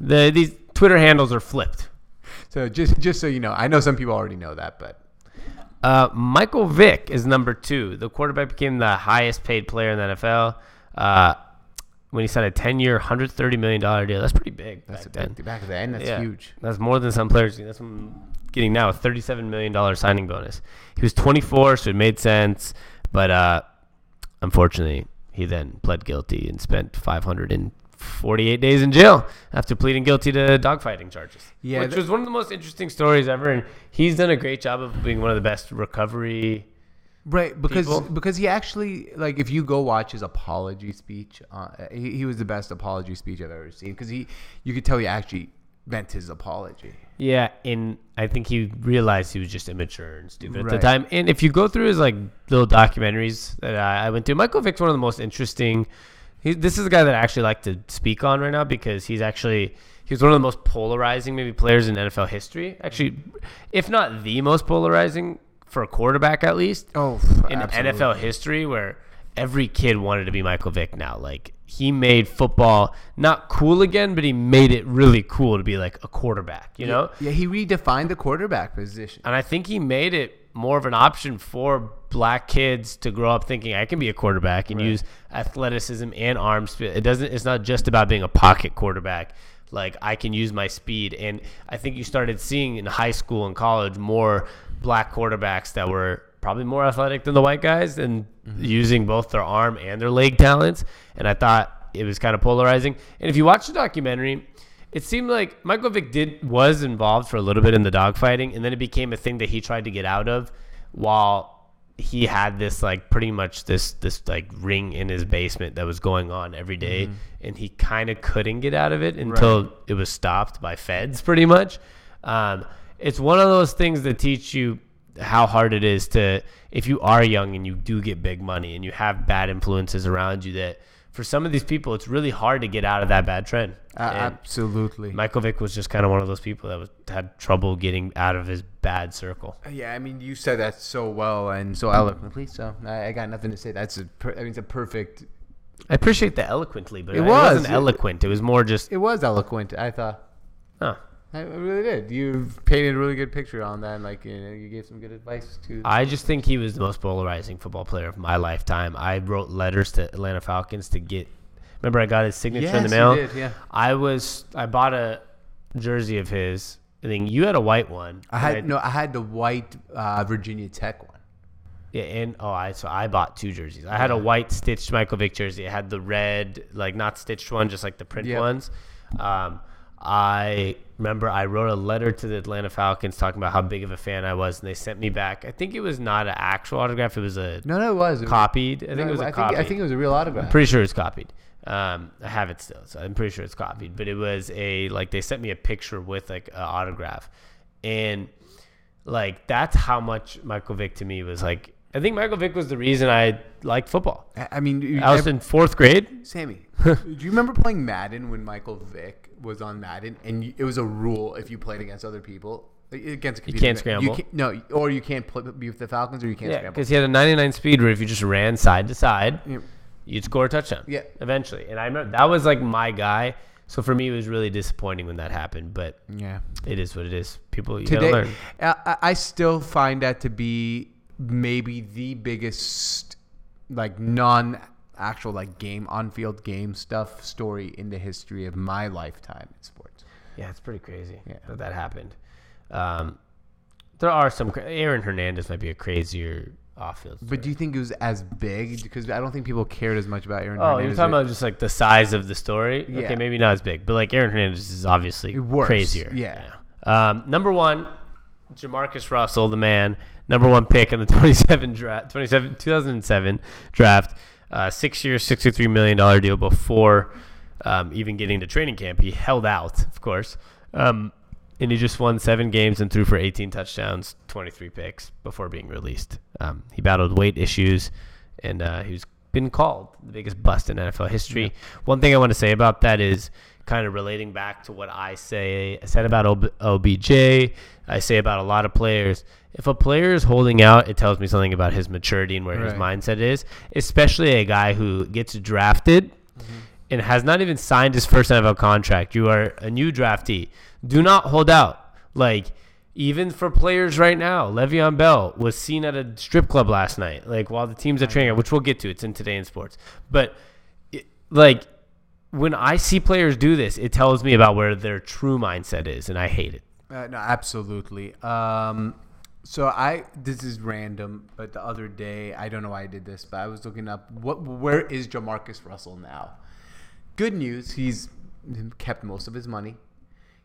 The these Twitter handles are flipped. So just just so you know, I know some people already know that, but Uh, Michael Vick is number two. The quarterback became the highest paid player in the NFL uh, when he signed a 10 year, $130 million deal. That's pretty big that's back back, then. back then. That's Yeah. huge. That's more than some players. That's what I'm getting now a $37 million signing bonus. He was 24, so it made sense. But uh, unfortunately, he then pled guilty and spent 548 days in jail after pleading guilty to dogfighting charges. Yeah, which that- was one of the most interesting stories ever. And he's done a great job of being one of the best recovery. Right, because people. because he actually like if you go watch his apology speech, uh, he, he was the best apology speech I've ever seen because he you could tell he actually meant his apology. Yeah, and I think he realized he was just immature and stupid at the time. And if you go through his like little documentaries that I, I went to, Michael Vick's one of the most interesting. He, this is a guy that I actually like to speak on right now because he's actually he's one of the most polarizing maybe players in NFL history. Actually, if not the most polarizing for a quarterback at least Oh, in NFL history where every kid wanted to be Michael Vick now. Like he made football not cool again, but he made it really cool to be like a quarterback, you know? Yeah, he redefined the quarterback position. And I think he made it more of an option for black kids to grow up thinking I can be a quarterback and use athleticism and arm speed. It doesn't it's not just about being a pocket quarterback. Like I can use my speed and I think you started seeing in high school and college more black quarterbacks that were probably more athletic than the white guys and mm-hmm. using both their arm and their leg talents. And I thought it was kind of polarizing. And if you watch the documentary, it seemed like Michael Vick did was involved for a little bit in the dogfighting, and then it became a thing that he tried to get out of, while he had this like pretty much this this like ring in his basement that was going on every day, and he kind of couldn't get out of it until it was stopped by feds, pretty much. Um, it's one of those things that teach you how hard it is to if you are young and you do get big money and you have bad influences around you that for some of these people it's really hard to get out of that bad trend. Uh, absolutely. Michael Vick was just kind of one of those people that was, had trouble getting out of his bad circle. Yeah, I mean, you said that so well and so eloquently. So I, I got nothing to say. That's a, per, I mean, it's a perfect. I appreciate the eloquently, but It it, was. wasn't eloquent. It was more just, It was eloquent. I thought. huh. I really did. You painted a really good picture on that. And like, you know, you gave some good advice to. I just think he was the most polarizing football player of my lifetime. I wrote letters to Atlanta Falcons to get. Remember, I got his signature in the Yes, you mail. did, yeah. I was. I bought a jersey of his. I think you had a white one. I had right? no. I had the white uh, Virginia Tech one. Yeah, and oh, I so I bought two jerseys. I had a white stitched Michael Vick jersey. I had the red, like not stitched one, just like the print Yeah. ones. Um, I remember I wrote a letter to the Atlanta Falcons talking about how big of a fan I was, and they sent me back. I think it was not an actual autograph; it was a No, no, it was. Copied. I think no, it was a copy. I think it was a real autograph. Pretty sure it's copied. Um, I have it still, so I'm pretty sure it's copied. But it was a like they sent me a picture with like an autograph, and like that's how much Michael Vick to me was like. I think Michael Vick was the reason I liked football. I I mean, I was in fourth grade. Sami, do you remember playing Madden when Michael Vick was on Madden, and you, it was a rule if you played against other people against a computer, you can't scramble. can't, no, or you can't play, be with the Falcons, or you can't Yeah, scramble. because he had a 99 speed where if you just ran side to side, Yeah. you'd score a touchdown. Yeah. eventually. And I remember that was like my guy. So for me, it was really disappointing when that happened. But Yeah. it is what it is. People, you gotta Today, learn. I, I- I still find that to be maybe the biggest, like non actual like game on field game stuff story in the history of my lifetime in sports. Yeah, it's pretty crazy Yeah. that that happened. Um, there are some. Aaron Hernandez might be a crazier off-field. But do you think it was as big? Because I don't think people cared as much about Aaron. Oh, you're Hernandez. talking about just like the size of the story? Yeah. Okay, maybe not as big, but like Aaron Hernandez is obviously crazier. yeah. Um, number one, JaMarcus Russell, the man, number one pick in the 27 draft, 27, 2007 draft, uh, six years, $63 million deal before um, even getting to training camp. He held out, of course. Um, and he just won seven games and threw for 18 touchdowns, 23 picks before being released. Um, he battled weight issues, and uh, he was been called the biggest bust in NFL history. One thing I want to say about that is kind of relating back to what I say I said about OBJ. I say about a lot of players. If a player is holding out, it tells me something about his maturity and where his mindset is. Especially a guy who gets drafted mm-hmm. and has not even signed his first NFL contract. You are a new draftee. Do not hold out. Like even for players right now, Le'Veon Bell was seen at a strip club last night. Like while the teams are training, which we'll get to. It's in today in sports. But it, like when I see players do this, it tells me about where their true mindset is, and I hate it. Uh, no, absolutely. Um, so I this is random, but the other day I don't know why I did this, but I was looking up what where is JaMarcus Russell now? Good news, he's kept most of his money.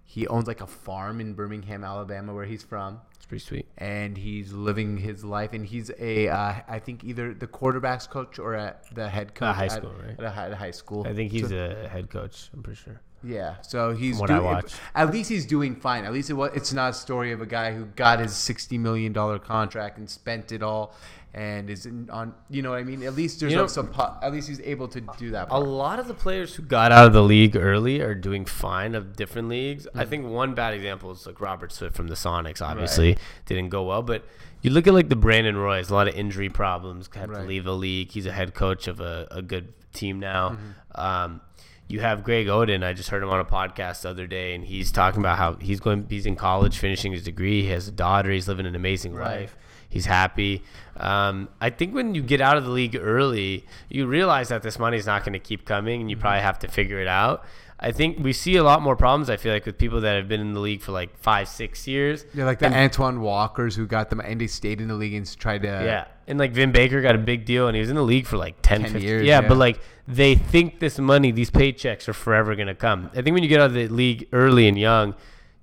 He owns like a farm in Birmingham, Alabama, where he's from, It's pretty sweet. and he's living his life. And he's a uh, I think either the quarterbacks coach or at the head coach At high at- school, right? At a high, at high school. I think he's So- a head coach. I'm pretty sure. yeah, so he's what I watch. At least he's doing fine. At least it was, it's not a story of a guy who got his sixty million dollar contract and spent it all, and is in, on. You know what I mean? At least there's You know- some. po- At least he's able to do that. A lot of the players who got out of the league early are doing fine of different leagues. I think one bad example is like Robert Swift from the Sonics. Obviously, didn't go well, but you look at like the Brandon Roy's, a lot of injury problems, had to leave the league. He's a head coach of a, a good team now. Um, you have Greg Oden. I just heard him on a podcast the other day, and he's talking about how he's going. He's in college, finishing his degree. He has a daughter. He's living an amazing Right. life. He's happy. Um, I think when you get out of the league early, you realize that this money is not going to keep coming, and you probably have to figure it out. I think we see a lot more problems. I feel like with people that have been in the league for like five, six years. yeah, like the Antoine Walkers who got them and they stayed in the league and tried to. Yeah, and like Vin Baker got a big deal, and he was in the league for like 10, 10 15 years, Yeah, yeah. but like they think this money, these paychecks are forever going to come. I think when you get out of the league early and young,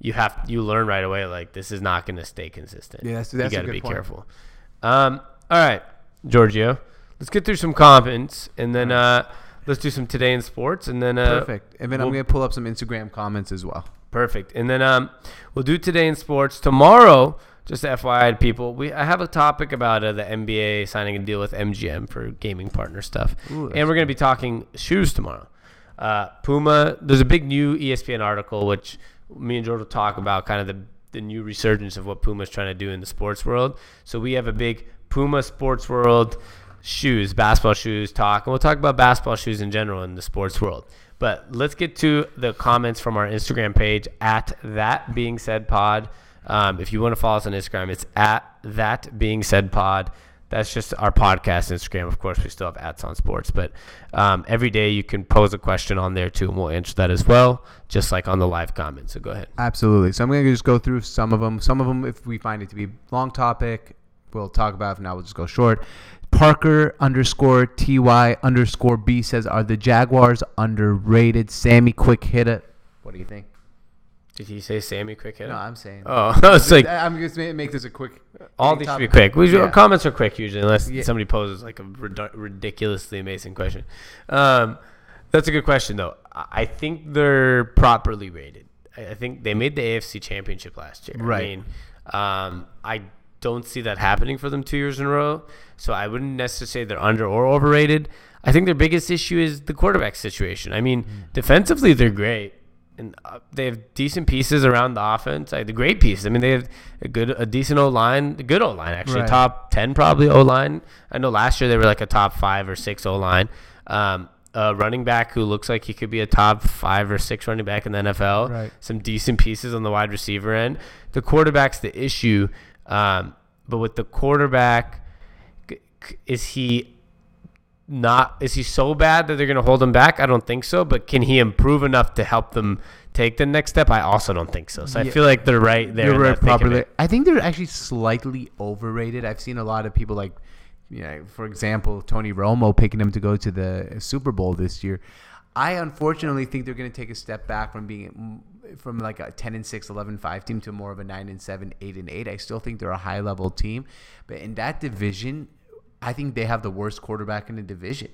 you have you learn right away like this is not going to stay consistent. Yeah, that's- that's a you got to be point. careful. Um, all right, Giorgio, let's get through some comments, and then uh, let's do some today in sports, and then uh, Perfect. And then I'm gonna pull up some Instagram comments as well. Perfect. And then um, we'll do today in sports. Tomorrow, just FYI, to people, we I have a topic about uh, the NBA signing a deal with MGM for gaming partner stuff, Ooh, and we're going to be talking shoes tomorrow. Uh, Puma, there's a big new ESPN article which me and George will talk about, kind of the the new resurgence of what Puma's trying to do in the sports world. So we have a big Puma sports world shoes, basketball shoes talk, and we'll talk about basketball shoes in general in the sports world. But let's get to the comments from our Instagram page at that being said pod. Um, if you want to follow us on Instagram, it's at that being said pod. That's just our podcast Instagram. Of course, we still have at Sont Sports, but um, every day you can pose a question on there too, and we'll answer that as well, just like on the live comments. So go ahead. Absolutely. So I'm going to just go through some of them. Some of them, if we find it to be long topic, we'll talk about. If not, we'll just go short. Parker underscore ty underscore b says, "Are the Jaguars underrated?" Sami, quick hit it. What do you think? Did he say Sami quick hit? No, I'm saying. Oh, I was like, I'm just gonna make this a quick. all these should be quick. We Yeah. comments are quick usually, unless Yeah. somebody poses like a ridic- ridiculously amazing question. Um, that's a good question though. I think they're properly rated. I think they made the AFC Championship last year. Right. I mean, um, I don't see that happening for them two years in a row. So I wouldn't necessarily say they're under or overrated. I think their biggest issue is the quarterback situation. I mean, Mm. defensively they're great, and uh, they have decent pieces around the offense. Like the great pieces. I mean, they have a good, a decent O line, a good O line actually, Right. top ten probably O line. I know last year they were like a top five or six O line. Um, a running back who looks like he could be a top five or six running back in the NFL. Right. Some decent pieces on the wide receiver end. The quarterback's the issue, um, but with the quarterback, is he not is he so bad that they're going to hold him back? I don't think so, but can he improve enough to help them take the next step? I also don't think so. So I feel like they're right there. You're right, properly. I think they're actually slightly overrated. I've seen a lot of people like, you know, for example, Tony Romo picking him to go to the Super Bowl this year. I unfortunately think they're going to take a step back from being from like a 10 and 6 11 5 team to more of a 9 and 7 8 and 8 i still think they're a high level team but in that division i think they have the worst quarterback in the division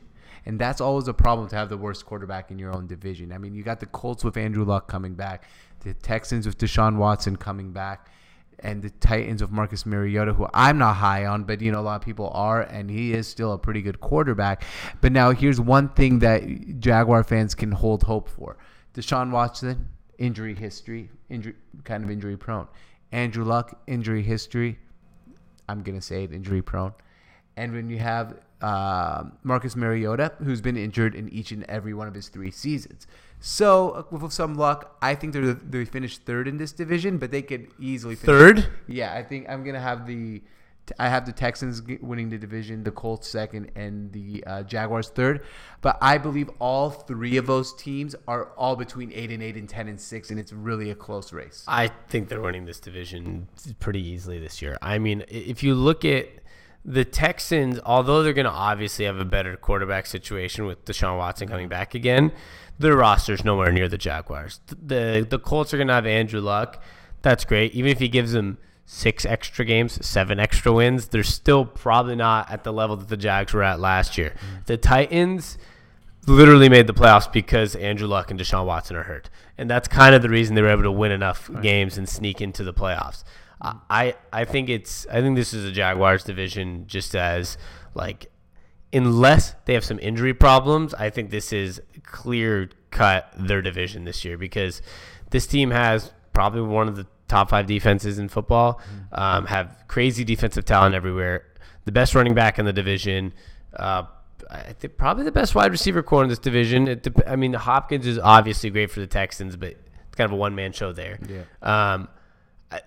and that's always a problem to have the worst quarterback in your own division. I mean, you got the Colts with Andrew Luck coming back, the Texans with Deshaun Watson coming back, and the Titans with Marcus Mariota, who I'm not high on, but you know a lot of people are, and he is still a pretty good quarterback. But now here's one thing that Jaguar fans can hold hope for: Deshaun Watson injury history, injury kind of injury prone. Andrew Luck injury history. I'm gonna say it injury prone. And when you have uh, Marcus Mariota, who's been injured in each and every one of his three seasons. So, uh, with some luck, I think they're they finished third in this division, but they could easily finish Third? Yeah, I think I'm gonna have the I have the Texans winning the division, the Colts second, and the uh, Jaguars third. But I believe all three of those teams are all between eight and eight and ten and six, and it's really a close race. I think they're winning this division pretty easily this year. I mean, if you look at the Texans, although they're going to obviously have a better quarterback situation with Deshaun Watson coming back again, their roster's nowhere near the Jaguars. The the Colts are going to have Andrew Luck. That's great. Even if he gives them six extra games, seven extra wins, they're still probably not at the level that the Jags were at last year. The Titans literally made the playoffs because Andrew Luck and Deshaun Watson are hurt. And that's kind of the reason they were able to win enough games and sneak into the playoffs. I- I think it's I think this is a Jaguars division just as like unless they have some injury problems, I think this is clear cut their division this year because this team has probably one of the top five defenses in football, um, have crazy defensive talent everywhere, the best running back in the division. Uh, I think probably the best wide receiver core in this division. It I mean, Hopkins is obviously great for the Texans, but it's kind of a one man show there. Yeah. Um,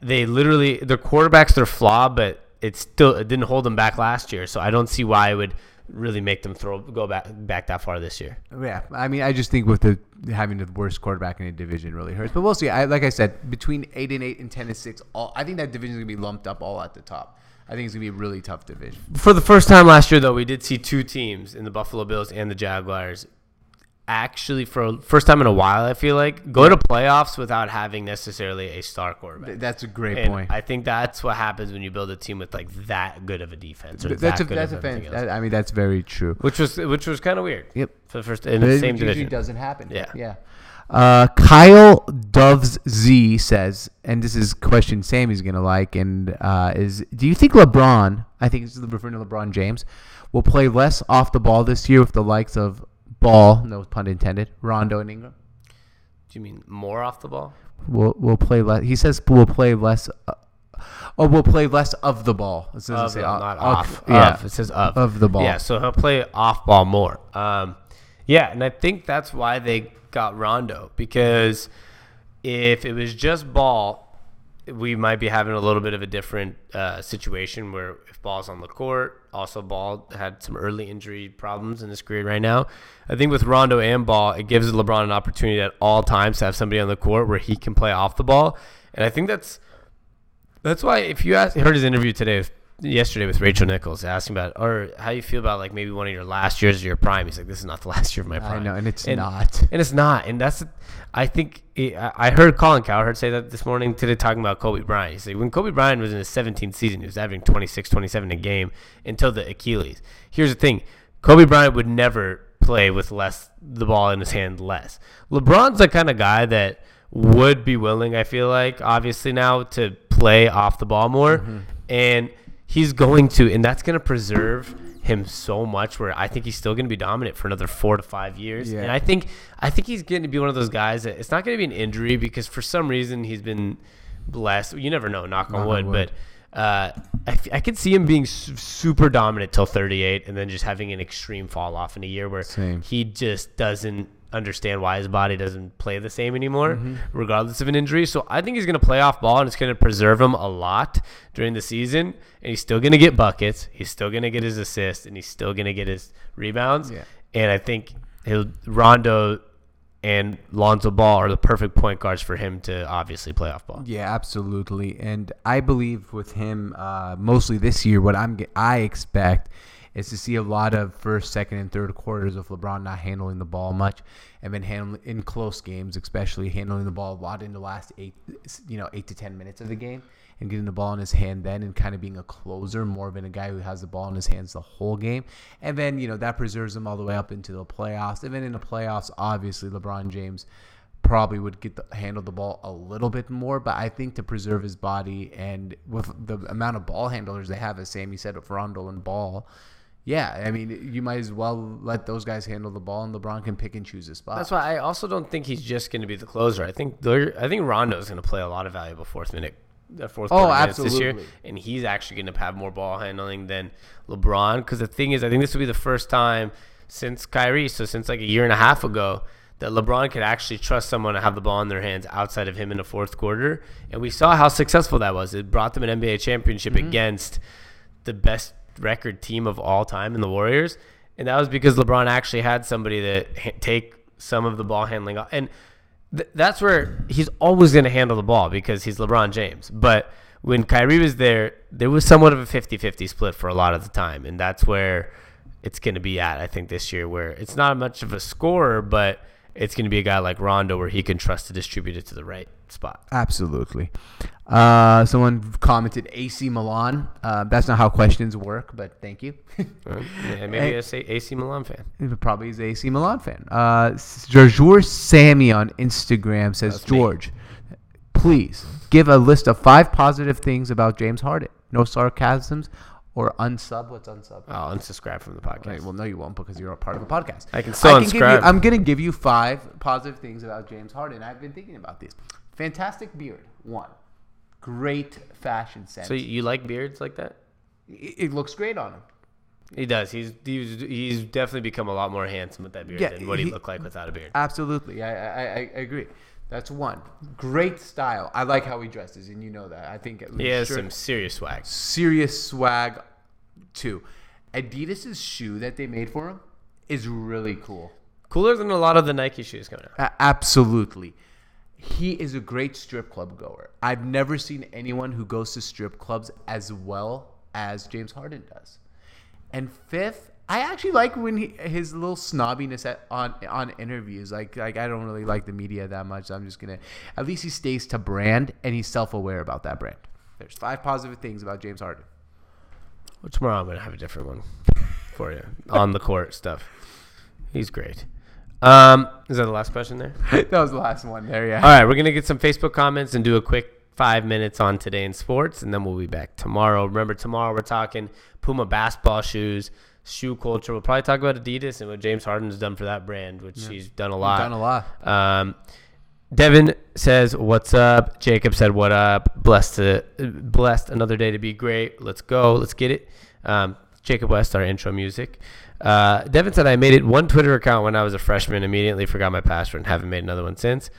they literally their quarterbacks their flaw, but it still it didn't hold them back last year. So I don't see why it would really make them throw go back back that far this year. Yeah, I mean, I just think with the having the worst quarterback in the division really hurts. But we'll see. I, like I said, between eight and eight and ten and six, all I think that division is gonna be lumped up all at the top. I think it's gonna be a really tough division. For the first time last year, though, we did see two teams in the Buffalo Bills and the Jaguars actually for first time in a while. I feel like go to playoffs without having necessarily a star quarterback. That's a great And point. I think that's what happens when you build a team with like that good of a defense. Or Th- that's a that good that's a of fan. that- I mean, that's very true. which was which was kind of weird. Yep. For the first in But the same usually division. doesn't happen. Yeah. yeah. Uh, Kyle Doves Z says, and this is question Sami's gonna like, and uh, is do you think LeBron? I think this is referring to LeBron James, will play less off the ball this year with the likes of Ball, no pun intended, Rondo and Ingram. Do you mean more off the ball? We'll we'll play less. He says we'll play less. Uh, oh, we'll play less of the ball. It doesn't Of say the- off- of- Yeah. It says of. of the ball. Yeah, so he'll play off ball more. Um, yeah, and I think that's why they got Rondo because if it was just ball, we might be having a little bit of a different uh, situation where if ball's on the court, also ball had some early injury problems in his career right now. I think with Rondo and ball, it gives LeBron an opportunity at all times to have somebody on the court where he can play off the ball, and I think that's that's why if you ask, heard his interview today, with, yesterday with Rachel Nichols, asking about or how you feel about like maybe one of your last years of your prime. He's like, this is not the last year of my prime. I know, and it's And- not. and it's not. And that's, I think, it, I heard Colin Cowherd say that this morning today, talking about Kobe Bryant. He said when Kobe Bryant was in his 17th season, he was averaging 26, 27 a game until the Achilles. Here's the thing Kobe Bryant would never play with less, the ball in his hand less. LeBron's the kind of guy that would be willing, I feel like, obviously now to play off the ball more. Mm-hmm. And he's going to, and that's going to preserve him so much where I think he's still going to be dominant for another four to five years. Yeah. And I think I think he's going to be one of those guys that it's not going to be an injury because for some reason he's been blessed. You never know, knock, on on wood, wood. but uh, I, f- I could see him being su- super dominant till 38 and then just having an extreme fall off in a year where Same. he just doesn't understand why his body doesn't play the same anymore, Mm-hmm. regardless of an injury. So I think he's going to play off ball and it's going to preserve him a lot during the season. And he's still going to get buckets. He's still going to get his assists and he's still going to get his rebounds. Yeah. And I think he'll, Rondo and Lonzo Ball are the perfect point guards for him to obviously play off ball. Yeah, absolutely. And I believe with him, uh, mostly this year, what I'm I expect is to see a lot of first, second, and third quarters of LeBron not handling the ball much, and then handling in close games, especially handling the ball a lot in the last eight, you know, eight to ten minutes of the game, and getting the ball in his hand then, and kind of being a closer more than a guy who has the ball in his hands the whole game, and then you know that preserves him all the way up into the playoffs, and then in the playoffs, obviously LeBron James probably would get the, handle the ball a little bit more, but I think to preserve his body and with the amount of ball handlers they have, as Sami said, with Rondo and Ball, yeah, I mean you might as well let those guys handle the ball, and LeBron can pick and choose his spot. That's why I also don't think he's just going to be the closer. I think I think Rondo's going to play a lot of valuable fourth minute, uh, fourth Oh, quarter minutes this year, and he's actually going to have more ball handling than LeBron. Because the thing is, I think this will be the first time since Kyrie, so since like a year and a half ago, that LeBron could actually trust someone to have the ball in their hands outside of him in the fourth quarter, and we saw how successful that was. It brought them an NBA championship Mm-hmm. against the best record team of all time in the Warriors, and that was because LeBron actually had somebody that ha- take some of the ball handling and th- that's where he's always going to handle the ball because he's LeBron James. But when Kyrie was there, there was somewhat of a 50-50 split for a lot of the time, and that's where it's going to be at. I think this year, where it's not much of a scorer, but it's going to be a guy like Rondo where he can trust to distribute it to the right spot. Absolutely. Uh, someone commented AC Milan. Uh, that's not how questions work, but thank you. Yeah, maybe a say AC Milan fan. Probably is AC Milan fan. Uh, George Sami on Instagram says, That's me. George, please give a list of five positive things about James Harden. No sarcasms or unsub. What's unsub? I'll unsubscribe from the podcast. Right, well, no, you won't because you're a part of the podcast. I can still give you. I'm going to give you five positive things about James Harden. I've been thinking about these. Fantastic beard, one. Great fashion sense. so you like beards like that? it, it looks great on him. He does. He's he's he's definitely become a lot more handsome with that beard Yeah, than what he, he- looked like without a beard. Absolutely, I, I, I I agree. That's one. Great style. I like how he dresses, and you know that. I think He has sure- some serious swag. serious swag. Two, Adidas's shoe that they made for him is really cool. Cooler than a lot of the Nike shoes coming out. A- absolutely. He is a great strip club goer. I've never seen anyone who goes to strip clubs as well as James Harden does. And fifth, I actually like when he, his little snobbiness at, on on interviews. Like like I don't really like the media that much. So I'm just gonna. At least he stays to brand and he's self aware about that brand. There's five positive things about James Harden. Well, tomorrow I'm gonna have a different one for you on the court stuff. He's great. Um, is that the last question there? that was the last one there. Yeah. All right, we're gonna get some Facebook comments and do a quick five minutes on today in sports, and then we'll be back tomorrow. Remember, tomorrow we're talking Puma basketball shoes, shoe culture. We'll probably talk about Adidas and what James Harden's done for that brand, which he's done a lot. Done a lot. Um, Devin says, "What's up?" Jacob said, "What up?" Blessed to blessed another day to be great. Let's go. Let's get it. Um, Jacob West, our intro music. Uh, Devin said, "I made it one Twitter account when I was a freshman. Immediately forgot my password and haven't made another one since."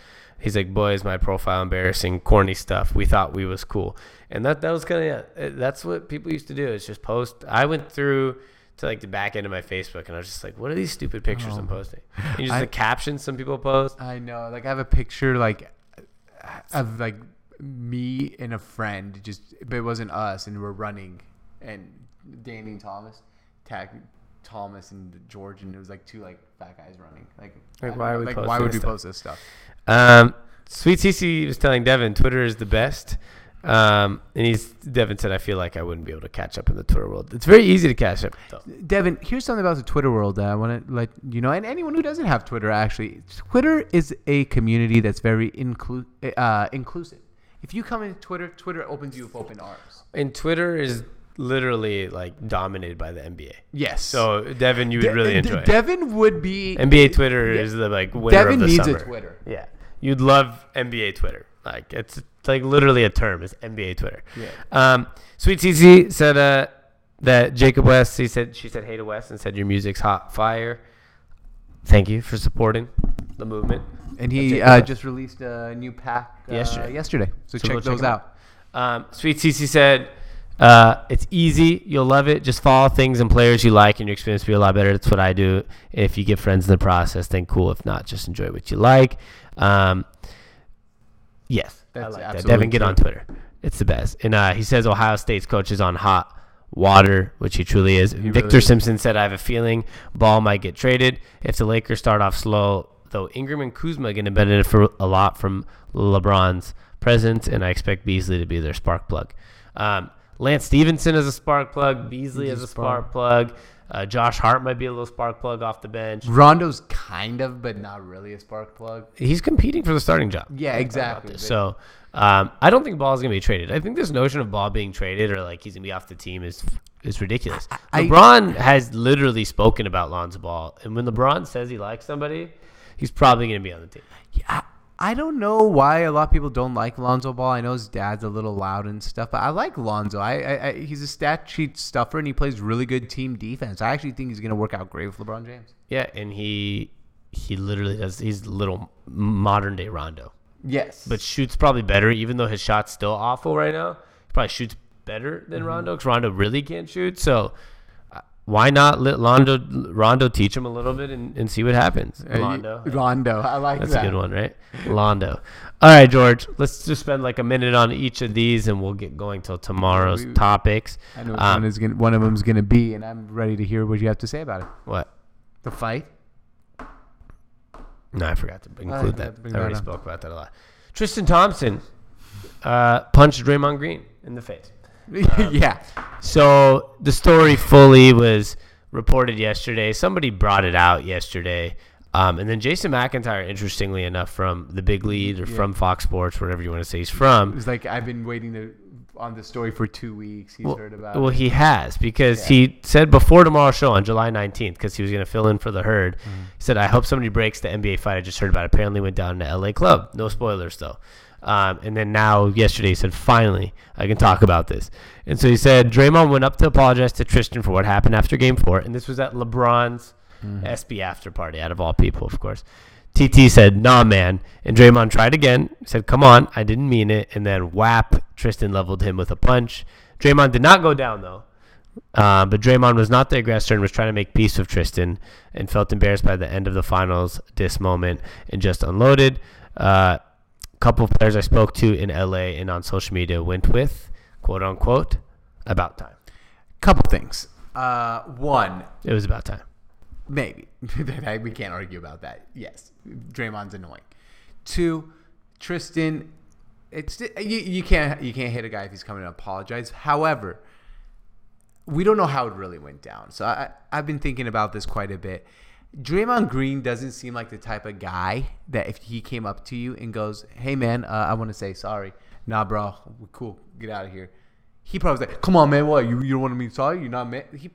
He's like, "Boys, my profile embarrassing, corny stuff. We thought we was cool." And that that was kind of yeah, that's what people used to do. It's just post. I went through to like the back end of my Facebook, and I was just like, "What are these stupid pictures I'm posting?" And just I- the captions some people post. I know. Like I have a picture like of like me and a friend, just but it wasn't us, and we're running, and Danny and Thomas tag Thomas and George, and it was like two like fat guys running. Like, Like, why don't are we know, like, why would we stuff? post this stuff? Um, Sweet CC was telling Devin Twitter is the best. Um, and he's Devin said I feel like I wouldn't be able to catch up in the Twitter world. It's very easy to catch up. Though. Devin, here's something about the Twitter world that I want to let you know, and anyone who doesn't have Twitter, actually, Twitter is a community that's very inclu- uh, inclusive. If you come into Twitter, Twitter opens you with open arms. And Twitter is literally like dominated by the NBA. Yes. So Devin, you would De- really enjoy it. Devin would be. NBA Twitter Yeah. is the like winner Devin of the needs summer. a Twitter. Yeah, you'd love NBA Twitter. Like it's, it's like literally a term is NBA Twitter. Yeah. Um, Sweet CC said uh, that Jacob West. He said she said hey to West and said your music's hot fire. Thank you for supporting the movement. And he uh, just released a new pack uh, Yesterday. Yesterday. So, So check check those 'em out. Um, Sweet CC said, uh, "It's easy. You'll love it. Just follow things and players you like, and your experience will be a lot better. That's what I do. If you get friends in the process, then cool. If not, just enjoy what you like." Um, yes, I That's like that. Devin, get true. on Twitter. It's the best. And uh, he says Ohio State's coach is on hot water, which he truly is. Victor really is. Simpson said, "I have a feeling Ball might get traded if the Lakers start off slow." Though Ingram and Kuzma are going to benefit for a lot from LeBron's presence, and I expect Beasley to be their spark plug. Um, Lance Stephenson is a spark plug. Beasley is a a spark plug. Uh, Josh Hart might be a little spark plug off the bench. Rondo's kind of, but not really a spark plug. He's competing for the starting job. Yeah, exactly. So um, I don't think Ball's gonna be traded. I think this notion of Ball being traded or like he's gonna be off the team is is ridiculous. I- LeBron has literally spoken about Lonzo Ball, and when LeBron says he likes somebody, he's probably gonna be on the team. Yeah, I don't know why a lot of people don't like Lonzo Ball. I know his dad's a little loud and stuff, but I like Lonzo. I, I, I he's a stat sheet stuffer and he plays really good team defense. I actually think he's going to work out great with LeBron James. Yeah, and he he literally does. He's little modern day Rondo, Yes, but shoots probably better, even though his shot's still awful right now. He probably shoots better than mm-hmm. Rondo because Rondo really can't shoot. So. Why not let Rondo, Rondo teach him a little bit and, and see what happens? Rondo. Rondo, I like That's that. That's a good one, right? Londo. All right, George. Let's just spend like a minute on each of these, and we'll get going till tomorrow's We- topics. I know which Um, one is going one of them's going to be, and I'm ready to hear what you have to say about it. What? The fight. No, I forgot to include forgot that. to I already that spoke about that a lot. Tristan Thompson uh, punched Draymond Green in the face. yeah, So the story fully was reported yesterday. Somebody brought it out yesterday. Um, and then Jason McIntyre, interestingly enough, from the Big Lead or from Fox Sports, whatever you want to say he's from, was like I've been waiting to on the story for two weeks. He's Well, heard about well, it. he has because Yeah. he said before tomorrow's show on July 19th because he was going to fill in for the herd. Mm-hmm. He said, "I hope somebody breaks the NBA fight I just heard about. Apparently went down to LA Club. No spoilers though." Um, and then now yesterday he said, "Finally, I can talk about this." And so he said Draymond went up to apologize to Tristan for what happened after Game Four, and this was at LeBron's Mm-hmm. SB after party, out of all people, of course. TT said, "Nah, man," and Draymond tried again. Said, "Come on, I didn't mean it." And then whap, Tristan leveled him with a punch. Draymond did not go down though, uh, but Draymond was not the aggressor and was trying to make peace with Tristan, and felt embarrassed by the end of the finals this moment and just unloaded. Uh, couple of players I spoke to in LA and on social media went with quote unquote about time. Couple things. Uh, one, It was about time. Maybe. we can't argue about that. Yes. Draymond's annoying. Two, Tristan, it's you, you can't you can't hit a guy if he's coming to apologize. However, we don't know how it really went down. So I, I I've been thinking about this quite a bit. Draymond Green doesn't seem like the type of guy that if he came up to you and goes, "Hey man, uh, I want to say sorry." Nah, bro, we're cool. Get out of here. He probably was like, "Come on, man. What you you don't want to be sorry? You're not man." He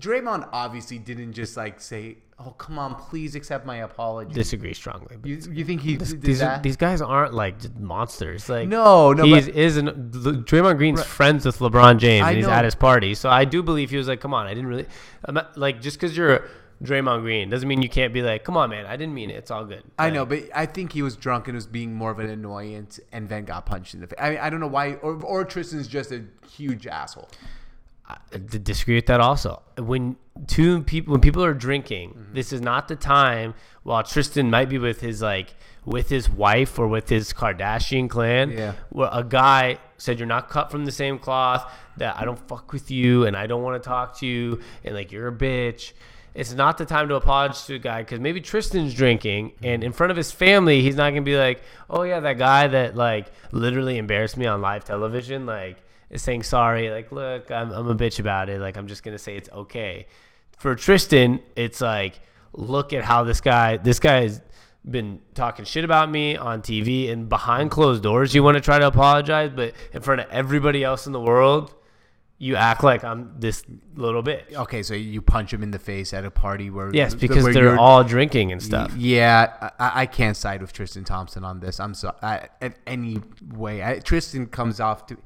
Draymond obviously didn't just like say, "Oh, come on, please accept my apology." Disagree strongly. But you, you think he did these that? these guys aren't like monsters. Like No, no, he's but- isn't Le- Draymond Green's friends with LeBron James I and he's know. at his party. So I do believe he was like, "Come on, I didn't really I'm not, like just because you're Draymond Green doesn't mean you can't be like, come on, man, I didn't mean it. It's all good." I know, but I think he was drunk and was being more of an annoyance, and then got punched in the face. I mean, I don't know why, or, or Tristan's just a huge asshole. I disagree with that also. When two people when people are drinking, Mm-hmm. this is not the time while Tristan might be with his like with his wife or with his Kardashian clan. Yeah. Where a guy said you're not cut from the same cloth, that I don't fuck with you and I don't want to talk to you and like you're a bitch. It's not the time to apologize to a guy because maybe Tristan's drinking and in front of his family, he's not gonna be like, "Oh yeah, that guy that like literally embarrassed me on live television." Like, is saying sorry. Like, look, I'm, I'm a bitch about it. Like, I'm just gonna say it's okay. For Tristan, it's like, look at how this guy, this guy has been talking shit about me on TV and behind closed doors. You want to try to apologize, but in front of everybody else in the world, you act like I'm this little bitch. Okay, so you punch him in the face at a party where Yes, because where they're all drinking and stuff. Yeah, I, I can't side with Tristan Thompson on this. I'm sorry. I, in any way, I, Tristan comes off to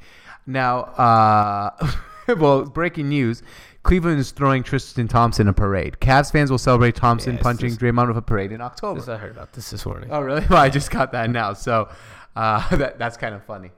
now. Uh, well, breaking news: Cleveland is throwing Tristan Thompson a parade. Cavs fans will celebrate Thompson Yes, punching this- Draymond with a parade in October. This I heard about this this morning. Oh, really? Well, I just got that now. So uh, that, that's kind of funny.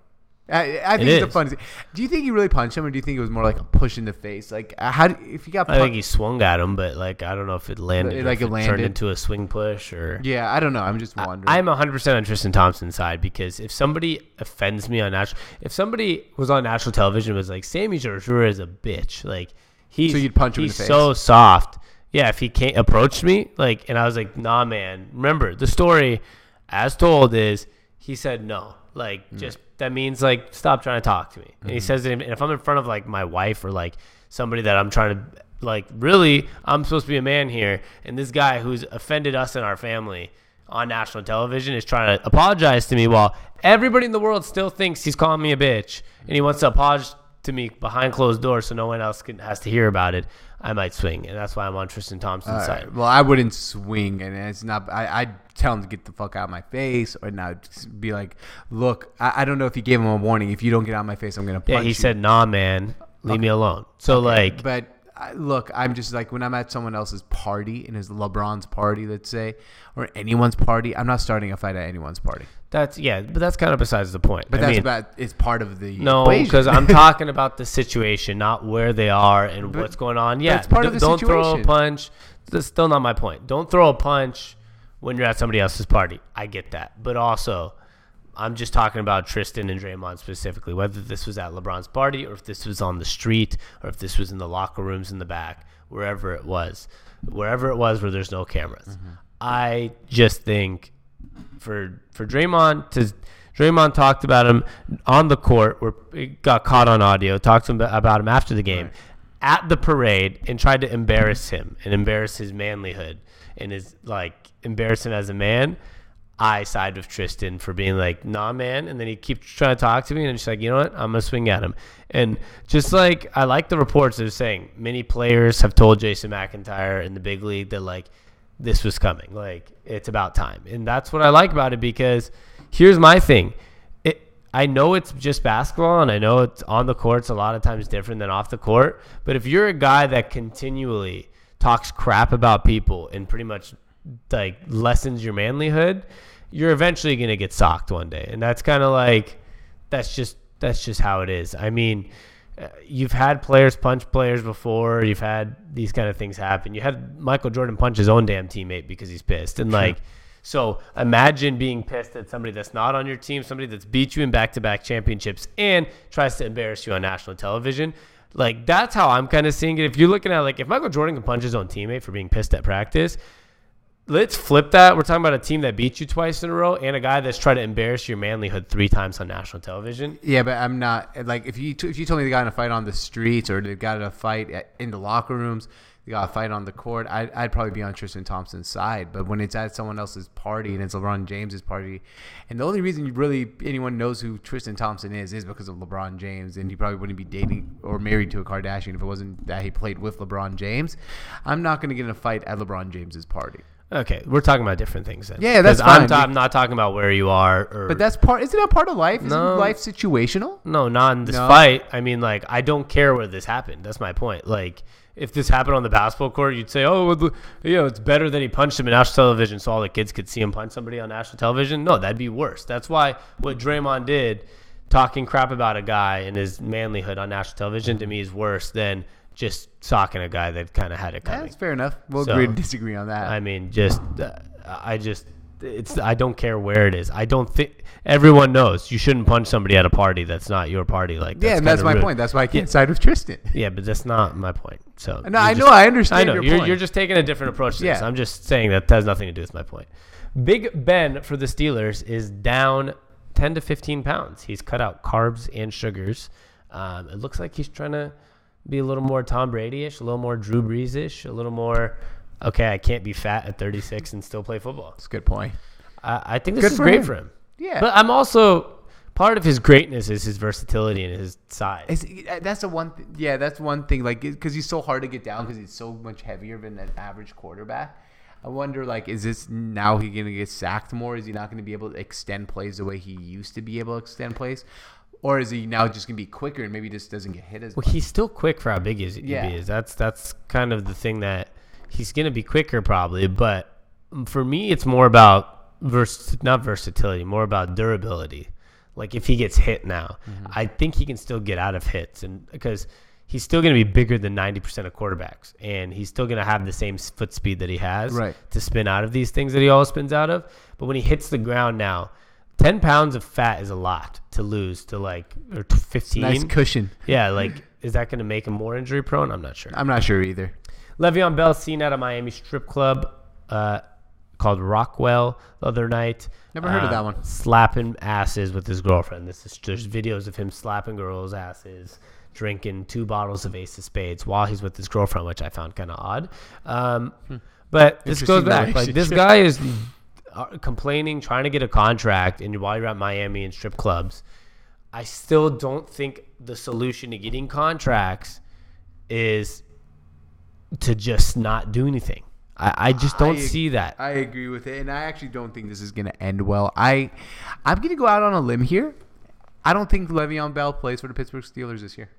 I, I think It it's a is. funny. Do you think he really punched him, or do you think it was more like a push in the face? Like, uh, how do, if you got? I think he swung at him, but like I don't know if it landed, Like it it turned into a swing push or. yeah, I don't know. I'm just wondering. I'm 100% on Tristan Thompson's side because if somebody offends me on national, if somebody was on national television and was like, Sami Jarjour is a bitch, like he's So you'd punch him in he's the face? so soft. Yeah, if he can't approach me, like, and I was like, nah, man. Remember the story, as told, is he said no, like Mm. just that means like stop trying to talk to me. And he mm-hmm. says it, and if I'm in front of like my wife or like somebody that I'm trying to like really, I'm supposed to be a man here, and this guy who's offended us and our family on national television is trying to apologize to me while everybody in the world still thinks he's calling me a bitch and he wants to apologize to me behind closed doors so no one else can, has to hear about it. I might swing, and that's why I'm on Tristan Thompson's All side. Well, I wouldn't swing, and it's not. I, I'd tell him to get the fuck out of my face, or just be like, "Look, I, I don't know if you gave him a warning. If you don't get out of my face, I'm gonna punch Yeah, he you." said, "Nah, man, leave me alone." So like, But I, look, I'm just like when I'm at someone else's party, in his LeBron's party, let's say, or anyone's party. I'm not starting a fight at anyone's party. That's yeah, but that's kind of besides the point. But I that's mean, about it's part of the No, because I'm talking about the situation, not where they are and But- what's going on. Yeah, it's part of d- the don't throw a punch. That's still not my point. Don't throw a punch when you're at somebody else's party. I get that, but also, I'm just talking about Tristan and Draymond specifically. Whether this was at LeBron's party or if this was on the street or if this was in the locker rooms in the back, wherever it was, wherever it was where there's no cameras. Mm-hmm. I just think for for Draymond to Draymond talked about him on the court where it got caught on audio. Talked to him about him after the game at the parade and tried to embarrass him and embarrass his manlyhood and his like embarrass him as a man. I side with Tristan for being like, nah, man. And then he keeps trying to talk to me, and I'm just like, you know what? I'm gonna swing at him. And just like I like the reports of saying many players have told Jason McIntyre in the Big Lead that like this was coming, like it's about time, and that's what I like about it because here's my thing. It, I know it's just basketball, and I know it's on the court's a lot of times different than off the court. But if you're a guy that continually talks crap about people and pretty much like lessens your manlyhood, you're eventually gonna get socked one day, and that's kind of like that's just that's just how it is. I mean, you've had players punch players before. You've had these kind of things happen. You had Michael Jordan punch his own damn teammate because he's pissed, and like. So imagine being pissed at somebody that's not on your team, somebody that's beat you in back-to-back championships and tries to embarrass you on national television. Like that's how I'm kind of seeing it. If you're looking at like if Michael Jordan can punch his own teammate for being pissed at practice, let's flip that. We're talking about a team that beat you twice in a row and a guy that's tried to embarrass your manlyhood three times on national television. Yeah, but I'm not like if you t- if you told me they got in a fight on the streets or they got in a fight at, in the locker rooms, they got a fight on the court, I'd, I'd probably be on Tristan Thompson's side. But when it's at someone else's party and it's LeBron James's party, and the only reason you really anyone knows who Tristan Thompson is is because of LeBron James, and he probably wouldn't be dating or married to a Kardashian if it wasn't that he played with LeBron James. I'm not going to get in a fight at LeBron James's party. Okay, we're talking about different things then. Yeah, that's 'Cause I'm, fine. ta- I'm not talking about where you are. Or, But that's part. Isn't that part of life? Isn't No. life situational? no, not in this No? fight. I mean, like, I don't care where this happened. That's my point. Like, if this happened on the basketball court, you'd say, oh, you know, it's better that he punched him in national television so all the kids could see him punch somebody on national television. No, that'd be worse. That's why what Draymond did, talking crap about a guy and his manlyhood on national television, to me is worse than just socking a guy that kind of had it coming. That's fair enough. We'll So, agree to disagree on that. I mean, just uh, I just it's I don't care where it is. I don't think everyone knows you shouldn't punch somebody at a party that's not your party. Like yeah, and that's my rude. point. That's why I can't side with Tristan. Yeah, but that's not my point. So No, I know. I understand I know your you're point. you're just taking a different approach to this. I'm just saying that has nothing to do with my point. Big Ben for the Steelers is down 10 to 15 pounds. He's cut out carbs and sugars. Um, it looks like he's trying to be a little more Tom Brady-ish, a little more Drew Brees-ish, a little more. Okay, I can't be fat at 36 and still play football. That's a good point. I, I think this Good is for great him. for him. Yeah. But I'm also part of his greatness is his versatility and his size. It's, uh, that's the one. Th- yeah, that's one thing. Like, because he's so hard to get down because he's so much heavier than an average quarterback. I wonder, like, is this now he gonna get sacked more? Is he not gonna be able to extend plays the way he used to be able to extend plays, or is he now just gonna be quicker and maybe just doesn't get hit as Well, much? he's still quick for how big he is. Yeah. he is. That's that's kind of the thing that he's going to be quicker probably. But for me, it's more about vers- not versatility, more about durability. Like if he gets hit now, Mm-hmm. I think he can still get out of hits, and because he's still going to be bigger than ninety percent of quarterbacks, and he's still going to have the same foot speed that he has Right. to spin out of these things that he always spins out of. But when he hits the ground now. 10 pounds of fat is a lot to lose to like or t- 15 nice cushion. yeah, like is that going to make him more injury prone? I'm not sure. I'm not sure either. Le'Veon Bell seen at a Miami strip club uh, called Rockwell the other night. Never heard of that one. Slapping asses with his girlfriend. This is there's videos of him slapping girls' asses, drinking two bottles of Ace of Spades while he's with his girlfriend, which I found kind of odd. Um, but this goes Hmm. Back. Like this guy is uh, Uh, complaining, trying to get a contract, and while you're at Miami and strip clubs, I still don't think the solution to getting contracts is to just not do anything. I, I just don't I- see that. I agree with it, and I actually don't think this is going to end well. I, I'm going to go out on a limb here. I don't think Le'Veon Bell plays for the Pittsburgh Steelers this year.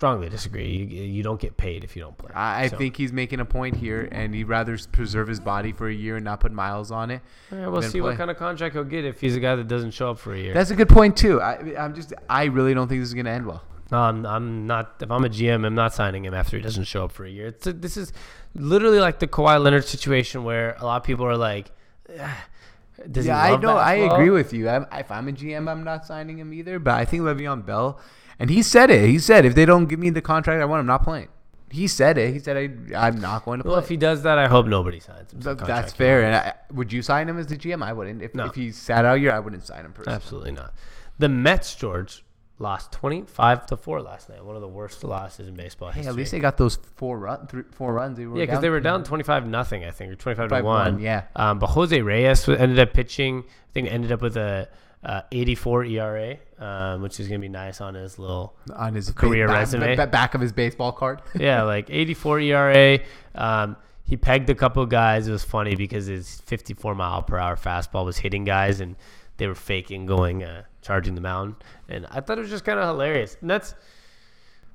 Strongly disagree. You, you don't get paid if you don't play. I, I So, think he's making a point here, and he'd rather preserve his body for a year and not put miles on it. yeah, we'll see play. what kind of contract he'll get if he's a guy that doesn't show up for a year. That's a good point too. I, I'm just, I really don't think this is going to end well. No, I'm, I'm not. If I'm a GM, I'm not signing him after he doesn't show up for a year. It's a, this is literally like the Kawhi Leonard situation where a lot of people are like, "Ah, "Does yeah, I know. I agree with you. I'm, if I'm a GM, I'm not signing him either. But I think Le'Veon Bell, and he said it. He said if they don't give me the contract I want, I'm not playing. He said it. He said I, I'm not going to play. Well, if he does that, I hope nobody signs him. Th- That's fair. And I, would you sign him as the GM? I wouldn't. If, No. if he sat out year, I wouldn't sign him personally. Absolutely not. The Mets, George, lost 25 to 4 last night. One of the worst losses in baseball Hey, history. at least they got those four run, three, four runs. They were yeah, because they were down 25 nothing, I think, or 25 to 25-1, yeah. Um, but Jose Reyes ended up pitching, I think ended up with a uh, 84 ERA, um, which is going to be nice on his little on his Career ba- resume. ba- back of his baseball card. yeah, like 84 ERA. Um, he pegged a couple guys. It was funny because his 54 mile per hour fastball was hitting guys, and they were faking going, uh, charging the mound. And I thought it was just kind of hilarious. And that's,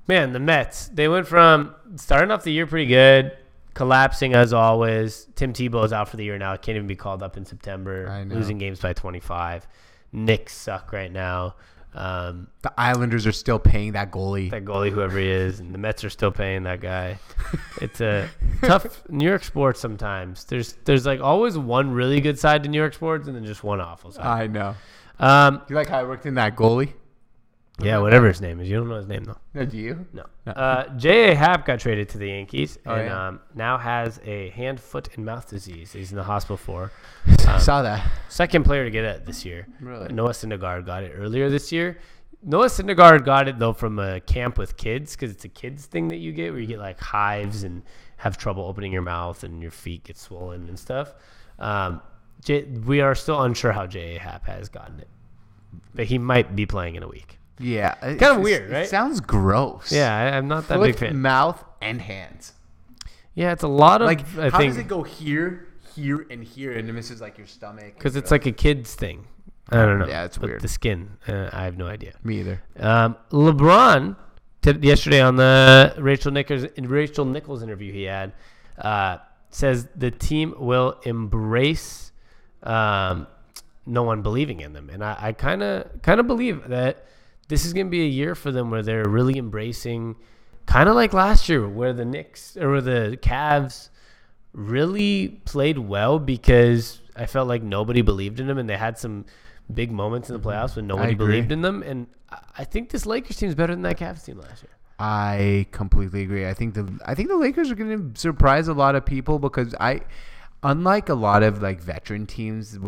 man, the Mets. They went from starting off the year pretty good, collapsing as always. Tim Tebow's out for the year now. Can't even be called up in September. I know. Losing games by 25. Knicks suck right now. Um, the Islanders are still paying that goalie. that goalie, whoever he is, and the Mets are still paying that guy. It's a tough New York sports sometimes. There's there's like always one really good side to New York sports, and then just one awful side. I know. Um, You like how I worked in that goalie? Yeah, whatever his name is, you don't know his name though. No, do you? No. No. Uh, J.A. Happ got traded to the Yankees, Oh, and yeah. um, now has a hand, foot, and mouth disease. He's in the hospital for. Um, Saw that. Second player to get it this year. Really? Noah Syndergaard got it earlier this year. Noah Syndergaard got it though from a camp with kids because it's a kids thing that you get where you get like hives and have trouble opening your mouth and your feet get swollen and stuff. Um, J- we are still unsure how J.A. Happ has gotten it, but he might be playing in a week. Yeah, Kind of weird, right? It sounds gross. Yeah, I, I'm not that Foot, big fan. mouth, and hands. Yeah, it's a lot of Like, I how think does it go here, here, and here, and it misses like your stomach? because it's like a kids thing. I don't know. Yeah, it's But weird. The skin, uh, I have no idea. me either. Um, LeBron t- yesterday on the Rachel Nichols Rachel Nichols interview he had uh, says the team will embrace um, no one believing in them, and I kind of kind of believe that this is going to be a year for them where they're really embracing, kind of like last year, where the Knicks or where the Cavs really played well because I felt like nobody believed in them, and they had some big moments in the playoffs when nobody believed in them. And I- I think this Lakers team is better than that Cavs team last year. I completely agree. I think the I think the Lakers are going to surprise a lot of people because I, unlike a lot of like veteran teams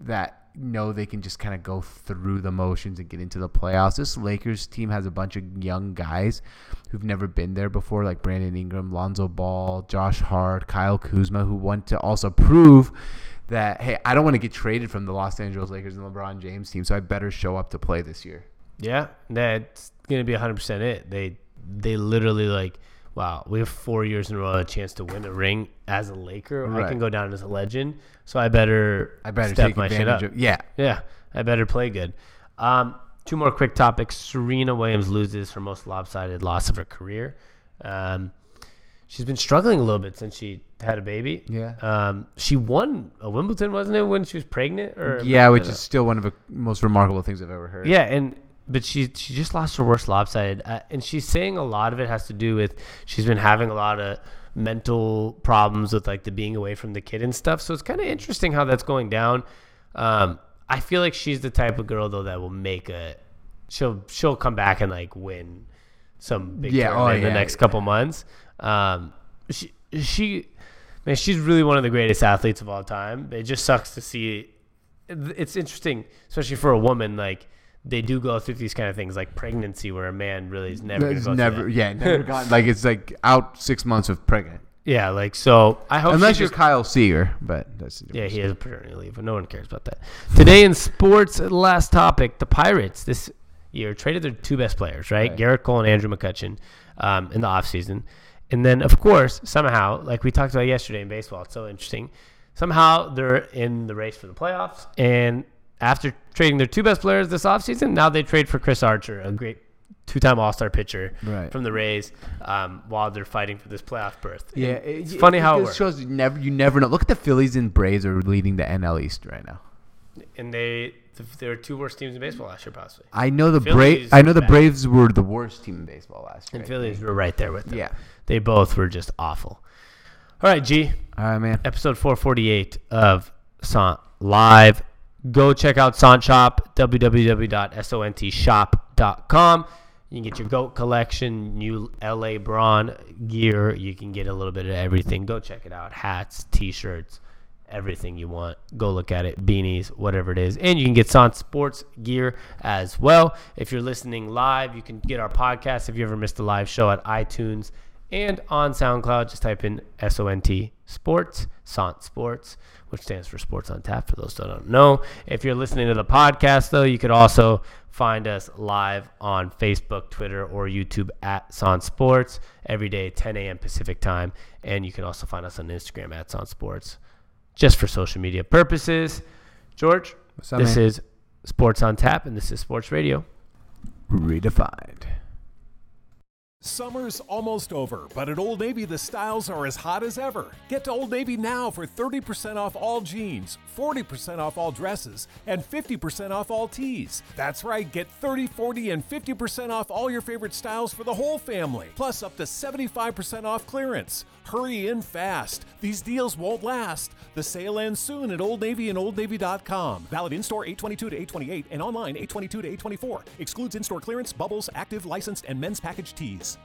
that know they can just kind of go through the motions and get into the playoffs. This Lakers team has a bunch of young guys who've never been there before, like Brandon Ingram, Lonzo Ball, Josh Hart, Kyle Kuzma, who want to also prove that hey, I don't want to get traded from the Los Angeles Lakers and LeBron James team, so I better show up to play this year. Yeah, that's gonna be 100 percent it. They they literally like, wow, we have four years in a row a chance to win a ring as a Laker. I can go down as a legend, so I better I better step take my shit up. of yeah. Yeah, I better play good. Um, two more quick topics. Serena Williams loses her most lopsided loss of her career. Um, she's been struggling a little bit since she had a baby. Yeah. Um, she won a Wimbledon, wasn't it, when she was pregnant? Or Yeah, which is still one of the most remarkable things I've ever heard. yeah, and but she she just lost her worst lopsided, uh, and she's saying a lot of it has to do with she's been having a lot of mental problems with like the being away from the kid and stuff. So it's kind of interesting how that's going down. Um, I feel like she's the type of girl though that will make a she'll she'll come back and like win some big Yeah, tournament oh, in the next yeah. couple months. Um, she she man, she's really one of the greatest athletes of all time. It just sucks to see. It's interesting, especially for a woman. Like they do go through these kind of things, like pregnancy, where a man really is never. gonna It's go through never, that. yeah, never got like it's like out six months of pregnant. Yeah, like so. I hope Unless you're just, Kyle Seager, but that's Yeah, he has paternity leave, but no one cares about that. Today in sports, last topic: the Pirates this year traded their two best players, right? Right. Gerrit Cole and Andrew McCutchen, um, in the offseason. and then of course somehow, like we talked about yesterday in baseball, it's so interesting. Somehow they're in the race for the playoffs, and after trading their two best players this offseason, now they trade for Chris Archer, a great two-time All-Star pitcher Right. from the Rays, um, while they're fighting for this playoff berth. Yeah, And it's it, funny it how it shows you never you never know. Look at the Phillies and Braves are leading the NL East right now. and they they were two worst teams in baseball last year, possibly. I know the Phillies Braves. I know the bad. Braves were the worst team in baseball last year. And Phillies were right there with them. Yeah. They both were just awful. All right, G. All right, man. Episode 448 of Sont Live. Go check out Sont Shop, www.sontshop.com. You can get your GOAT collection, new LeBron gear. You can get a little bit of everything. Go check it out. Hats, t shirts, everything you want. Go look at it. Beanies, whatever it is. And you can get Sont Sports gear as well. If you're listening live, you can get our podcast if you ever missed a live show at iTunes and on SoundCloud. Just type in S O N T Sports, Sont Sports, which stands for Sports on Tap for those that don't know. If you're listening to the podcast, though, you could also find us live on Facebook, Twitter, or YouTube at Sont Sports every day, 10 a.m. Pacific time. And you can also find us on Instagram at Sont Sports just for social media purposes. George, up, this man? is Sports on Tap, and this is Sports Radio. Redefined. Summer's almost over, but at Old Navy the styles are as hot as ever. Get to Old Navy now for 30% off all jeans, 40% off all dresses, and 50% off all tees. That's right, get 30, 40, and 50% off all your favorite styles for the whole family, plus up to 75% off clearance. Hurry in fast. These deals won't last. The sale ends soon at Old Navy and OldNavy.com. Valid in store 822 to 828 and online 822 to 824. Excludes in store clearance, bubbles, active, licensed, and men's package tees.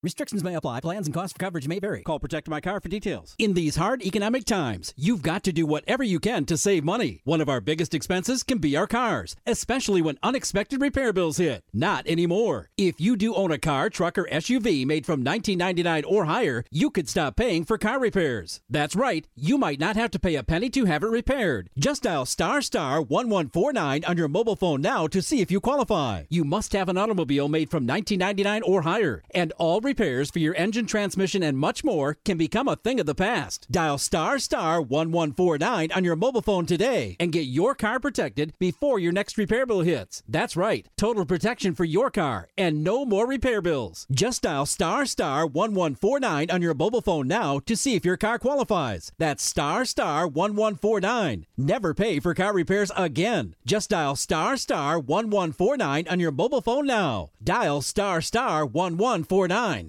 Restrictions may apply. Plans and costs for coverage may vary. Call Protect My Car for details. In these hard economic times, you've got to do whatever you can to save money. One of our biggest expenses can be our cars, especially when unexpected repair bills hit. Not anymore. If you do own a car, truck, or SUV made from 1999 or higher, you could stop paying for car repairs. That's right. You might not have to pay a penny to have it repaired. Just dial star star 1149 on your mobile phone now to see if you qualify. You must have an automobile made from 1999 or higher, and all repairs for your engine, transmission, and much more can become a thing of the past. Dial star star 1149 on your mobile phone today and get your car protected before your next repair bill hits. That's right, total protection for your car and no more repair bills. Just dial star star 1149 on your mobile phone now to see if your car qualifies. That's star star 1149. Never pay for car repairs again. Just dial star star 1149 on your mobile phone now. Dial star star 1149.